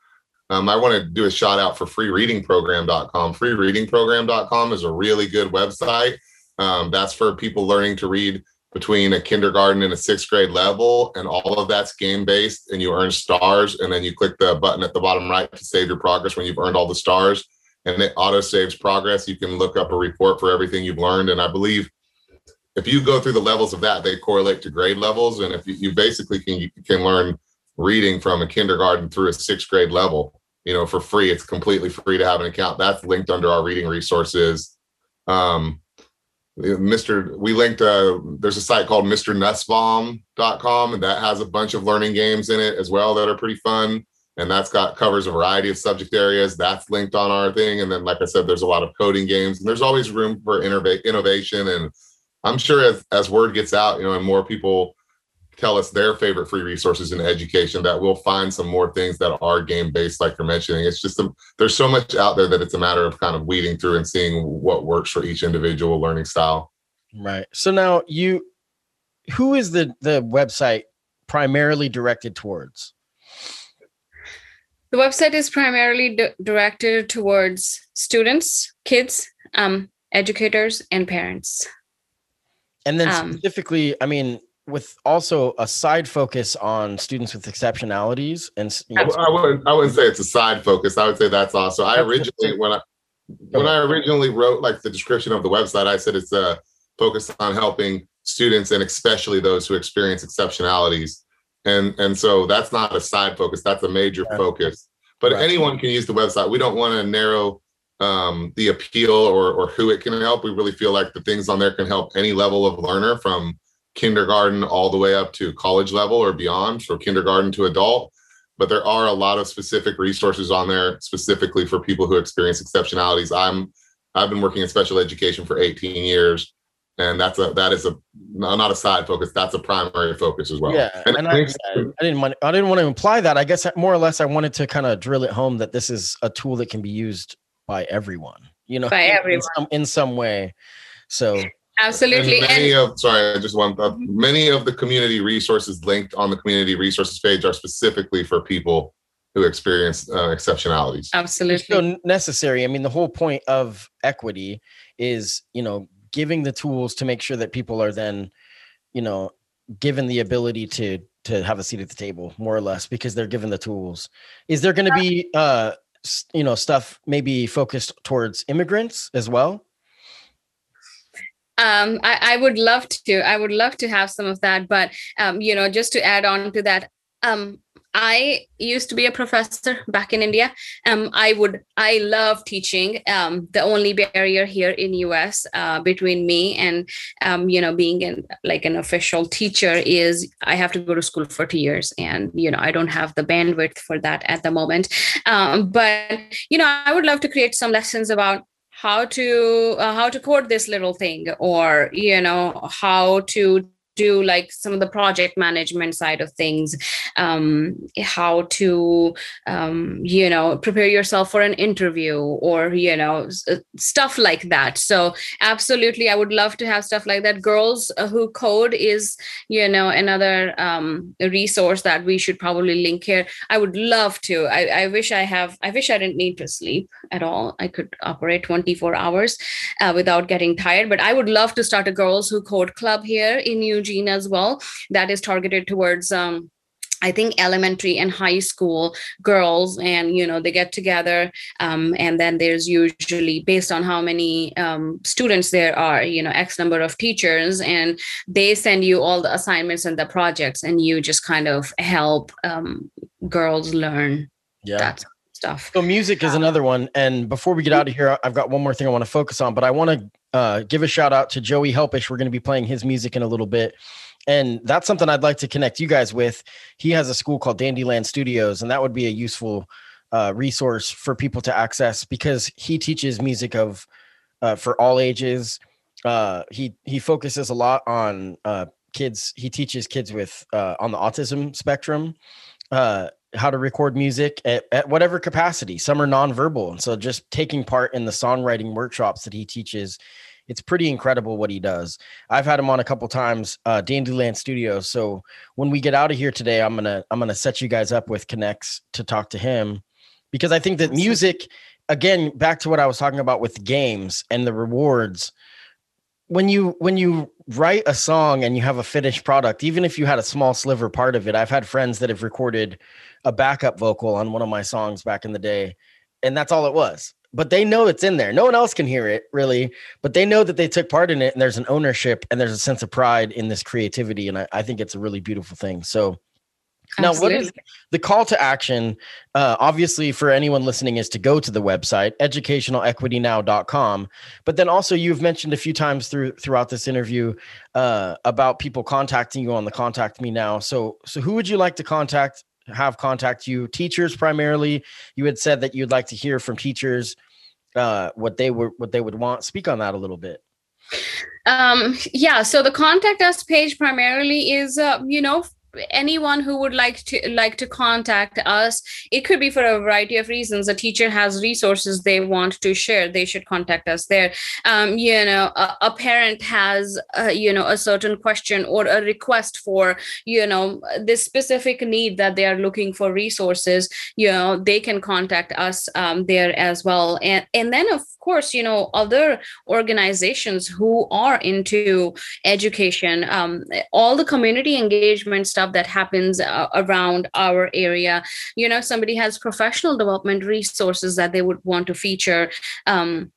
Um, I want to do a shout out for freereadingprogram.com. Freereadingprogram.com is a really good website. Um, that's for people learning to read between a kindergarten and a sixth grade level, and all of that's game based, and you earn stars, and then you click the button at the bottom right to save your progress when you've earned all the stars, and it auto saves progress. You can look up a report for everything you've learned, and I believe if you go through the levels of that, they correlate to grade levels, and if you, you basically can you can learn reading from a kindergarten through a sixth grade level, you know, for free. It's completely free to have an account. That's linked under our reading resources. Um, Mr. We linked uh there's a site called MrNussbaum.com and that has a bunch of learning games in it as well that are pretty fun. And that's got covers a variety of subject areas. That's linked on our thing. And then, like I said, there's a lot of coding games and there's always room for innov- innovation. And I'm sure as, as word gets out, you know, and more people tell us their favorite free resources in education that we'll find some more things that are game based like you're mentioning it's just a, there's so much out there that it's a matter of kind of weeding through and seeing what works for each individual learning style right so now you who is the the website primarily directed towards? The website is primarily d- directed towards students, kids, um, educators, and parents. And then Um, specifically, I mean, with also a side focus on students with exceptionalities and you I, know, I wouldn't. I wouldn't say it's a side focus. I would say that's also. I originally when I when I originally wrote like the description of the website, I said it's a focus on helping students and especially those who experience exceptionalities. And and so that's not a side focus. That's a major Yeah. focus. But Right. anyone can use the website. We don't want to narrow um, the appeal or or who it can help. We really feel like the things on there can help any level of learner from kindergarten all the way up to college level or beyond, from kindergarten to adult but there are a lot of specific resources on there specifically for people who experience exceptionalities. I'm I've been working in special education for 18 years, and that's a that is a not a side focus. That's a primary focus as well. yeah. and And I I, I didn't want I didn't want to imply that. I guess more or less I wanted to kind of drill it home that this is a tool that can be used by everyone. You know, By in- in everyone. some, in some way. So Absolutely. And many And, of sorry, I just want uh, many of the community resources linked on the community resources page are specifically for people who experience uh, exceptionalities. It's absolutely. still necessary. I mean, the whole point of equity is, you know, giving the tools to make sure that people are then, you know, given the ability to to have a seat at the table, more or less, because they're given the tools. Is there going to be, uh, you know, stuff maybe focused towards immigrants as well? Um I, I would love to i would love to have some of that but um you know just to add on to that um i used to be a professor back in india. Um i would i love teaching um the only barrier here in us uh, between me and um you know being like an official teacher is i have to go to school for two years and you know i don't have the bandwidth for that at the moment. Um but you know i would love to create some lessons about how to uh, how to code this little thing or you know how to do like some of the project management side of things um, how to um, you know prepare yourself for an interview or you know uh, stuff like that. So absolutely i would love to have stuff like that. Girls uh, who code is you know another um, resource that we should probably link here. I would love to. I, I wish i have i wish i didn't need to sleep at all. I could operate 24 hours uh, without getting tired but i would love to start a girls who code club here in eugene as well that is targeted towards um, I think elementary and high school girls, and you know they get together, um, and then there's usually based on how many um, students there are, you know, X number of teachers, and they send you all the assignments and the projects, and you just kind of help um, girls learn Yeah. that stuff. So music is another one. And before we get out of here, I've got one more thing I want to focus on, but I want to uh, give a shout out to Joey Helpish. We're going to be playing his music in a little bit. And that's something I'd like to connect you guys with. He has a school called Dandyland Studios, and that would be a useful uh, resource for people to access because he teaches music of uh, for all ages. Uh, he he focuses a lot on uh, kids. He teaches kids with uh, on the autism spectrum uh, how to record music at, at whatever capacity. Some are nonverbal, and so just taking part in the songwriting workshops that he teaches, it's pretty incredible what he does. I've had him on a couple times, uh, Dandyland Studios. So when we get out of here today, I'm gonna I'm gonna set you guys up with connects to talk to him because I think that music, again, back to what I was talking about with games and the rewards. When you when you write a song and you have a finished product, even if you had a small sliver part of it, I've had friends that have recorded a backup vocal on one of my songs back in the day, and that's all it was. But they know it's in there. No one else can hear it really, but they know that they took part in it, and there's an ownership and there's a sense of pride in this creativity, and I, I think it's a really beautiful thing. So now, what is the call to action? Uh, obviously, for anyone listening, is to go to the website educationalequitynow.com. But then also, you've mentioned a few times through throughout this interview uh, about people contacting you on the contact me now. So, so who would you like to contact? Have contact you? Teachers primarily. You had said that you'd like to hear from teachers uh, what they were what they would want. Speak on that a little bit. um yeah so the contact us page primarily is uh, you know anyone who would like to like to contact us it could be for a variety of reasons. A teacher has resources they want to share they should contact us there. Um, you know a, a parent has uh, you know a certain question or a request for you know this specific need that they are looking for resources you know they can contact us um, there as well. And and then of course you know other organizations who are into education um, all the community engagement stuff that happens uh, around our area. You know somebody has professional development resources that they would want to feature um,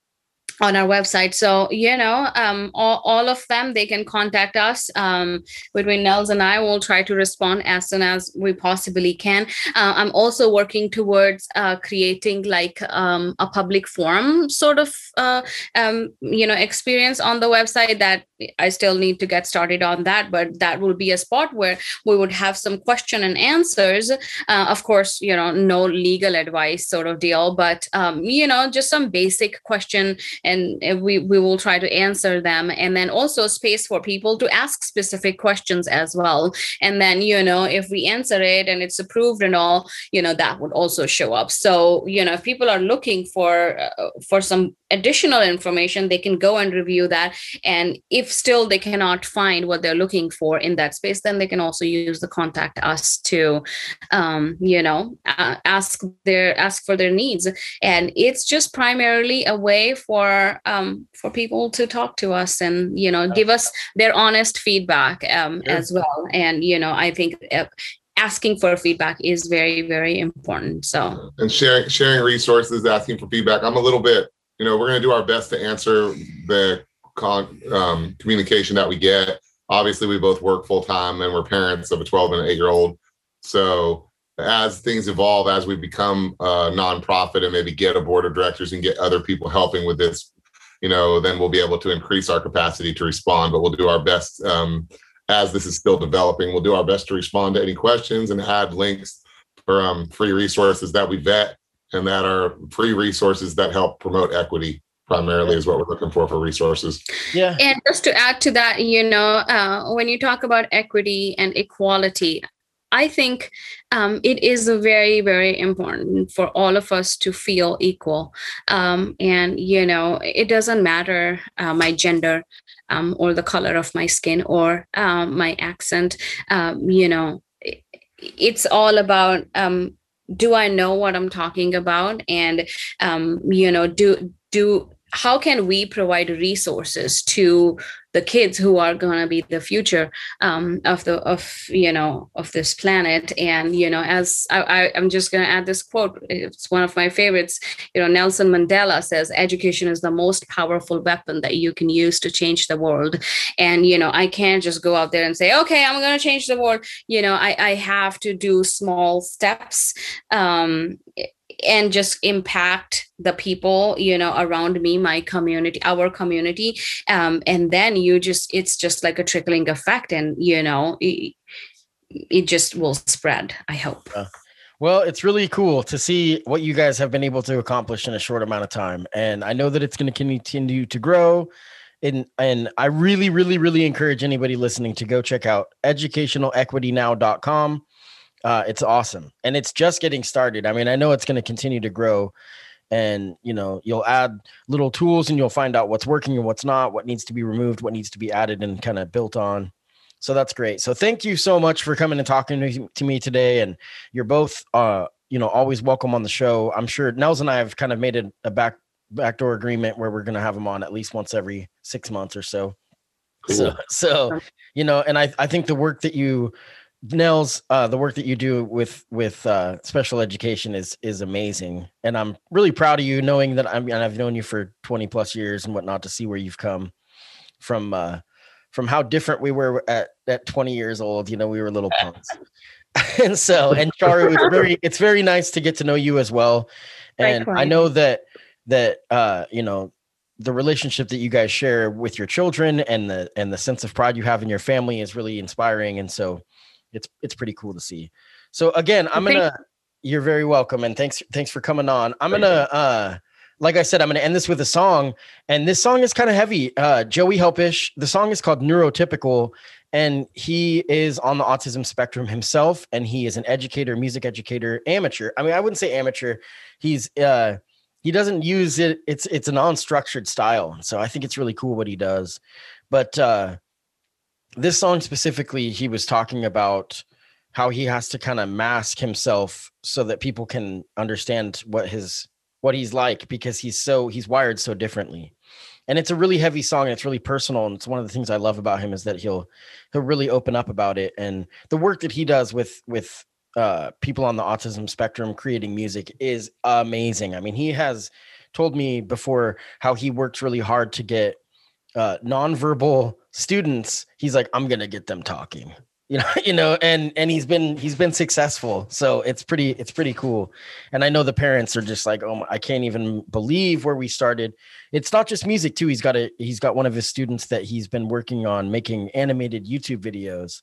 on our website. So, you know, um, all, all of them, they can contact us. Um, between Nels and I will try to respond as soon as we possibly can. Uh, I'm also working towards uh, creating like um, a public forum sort of, uh, um, you know, experience on the website that I still need to get started on that, but that will be a spot where we would have some question and answers. Uh, of course, you know, no legal advice sort of deal, but, um, you know, just some basic question and we, we will try to answer them. And then also space for people to ask specific questions as well. And then, you know, if we answer it and it's approved and all, you know, that would also show up. So, you know, if people are looking for, uh, for some additional information, they can go and review that. And if still they cannot find what they're looking for in that space, then they can also use the contact us to, um, you know, uh, ask their ask for their needs. And it's just primarily a way for um, for people to talk to us and you know give us their honest feedback um, yeah. as well. And you know, I think. Uh, asking for feedback is very very important so and sharing sharing resources asking for feedback i'm a little bit you know we're going to do our best to answer the con- um, communication that we get. Obviously, we both work full time and we're parents of a 12 and an eight year old. So as things evolve, as we become a nonprofit and maybe get a board of directors and get other people helping with this, you know, then we'll be able to increase our capacity to respond. But we'll do our best um, as this is still developing. We'll do our best to respond to any questions and add links for um, free resources that we vet and that are free resources that help promote equity primarily is what we're looking for for resources. Yeah. And just to add to that, you know, uh, when you talk about equity and equality, I think um, it is very, very important for all of us to feel equal. Um, and, you know, it doesn't matter uh, my gender um, or the color of my skin or um, my accent. Um, you know, it's all about um, do I know what I'm talking about? And, you know, do do how can we provide resources to the kids who are going to be the future um, of the of you know of this planet. And you know as I, I i'm just going to add this quote it's one of my favorites. You know nelson mandela says education is the most powerful weapon that you can use to change the world. And you know i can't just go out there and say okay i'm going to change the world. You know i i have to do small steps um and just impact the people you know around me my community our community. Um, and then you just it's just like a trickling effect and you know it, it just will spread i hope. Well it's really cool to see what you guys have been able to accomplish in a short amount of time. And i know that it's going to continue to grow. And and i really really really encourage anybody listening to go check out educationalequitynow.com uh, it's awesome. And it's just getting started. I mean, I know it's going to continue to grow and you know you'll add little tools and you'll find out what's working and what's not what needs to be removed what needs to be added and kind of built on. So that's great. So thank you so much for coming and talking to me today. And you're both uh you know always welcome on the show. I'm sure nels and i have kind of made a, a back backdoor agreement where we're going to have them on at least once every six months or so. Cool. so so you know and i i think the work that you Nels, uh, the work that you do with with uh, special education is is amazing, and I'm really proud of you. Knowing that I'm, and I've known you for 20 plus years and whatnot, to see where you've come from uh, from how different we were at at 20 years old. You know, we were little punks, and so and Charu, it's very it's very nice to get to know you as well. And I know that that uh, you know the relationship that you guys share with your children and the and the sense of pride you have in your family is really inspiring. And so it's it's pretty cool to see. So again, I'm gonna. You're very welcome, and thanks thanks for coming on. I'm gonna. uh like I said, I'm going to end this with a song, and this song is kind of heavy. Uh, Joey Helpish. The song is called Neurotypical, and he is on the autism spectrum himself and he is an educator music educator amateur i mean i wouldn't say amateur he's uh he doesn't use it it's it's a non-structured style so i think it's really cool what he does but uh this song specifically he was talking about how he has to kind of mask himself so that people can understand what his what he's like because he's so he's wired so differently. And it's a really heavy song and it's really personal and it's one of the things i love about him is that he'll he'll really open up about it. And the work that he does with with uh people on the autism spectrum creating music is amazing. I mean he has told me before how he works really hard to get uh nonverbal students he's like i'm gonna get them talking. You know you know and and he's been he's been successful. So it's pretty it's pretty cool. And i know the parents are just like oh i can't even believe where we started. It's not just music too. He's got a he's got one of his students that he's been working on making animated youtube videos.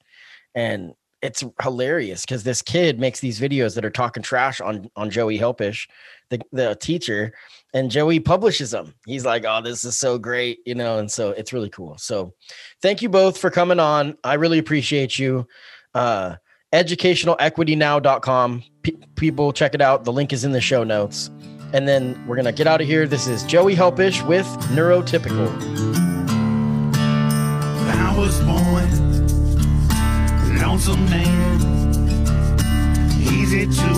And it's hilarious because this kid makes these videos that are talking trash on on Joey Helpish, the the teacher, and Joey publishes them. He's like, "Oh, this is so great," you know, and so it's really cool. So, thank you both for coming on. I really appreciate you. Uh, educationalequitynow.com. P- people check it out. The link is in the show notes. And then we're gonna get out of here. This is Joey Helpish with Neurotypical. I was born lonesome man, easy to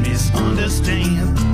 misunderstand.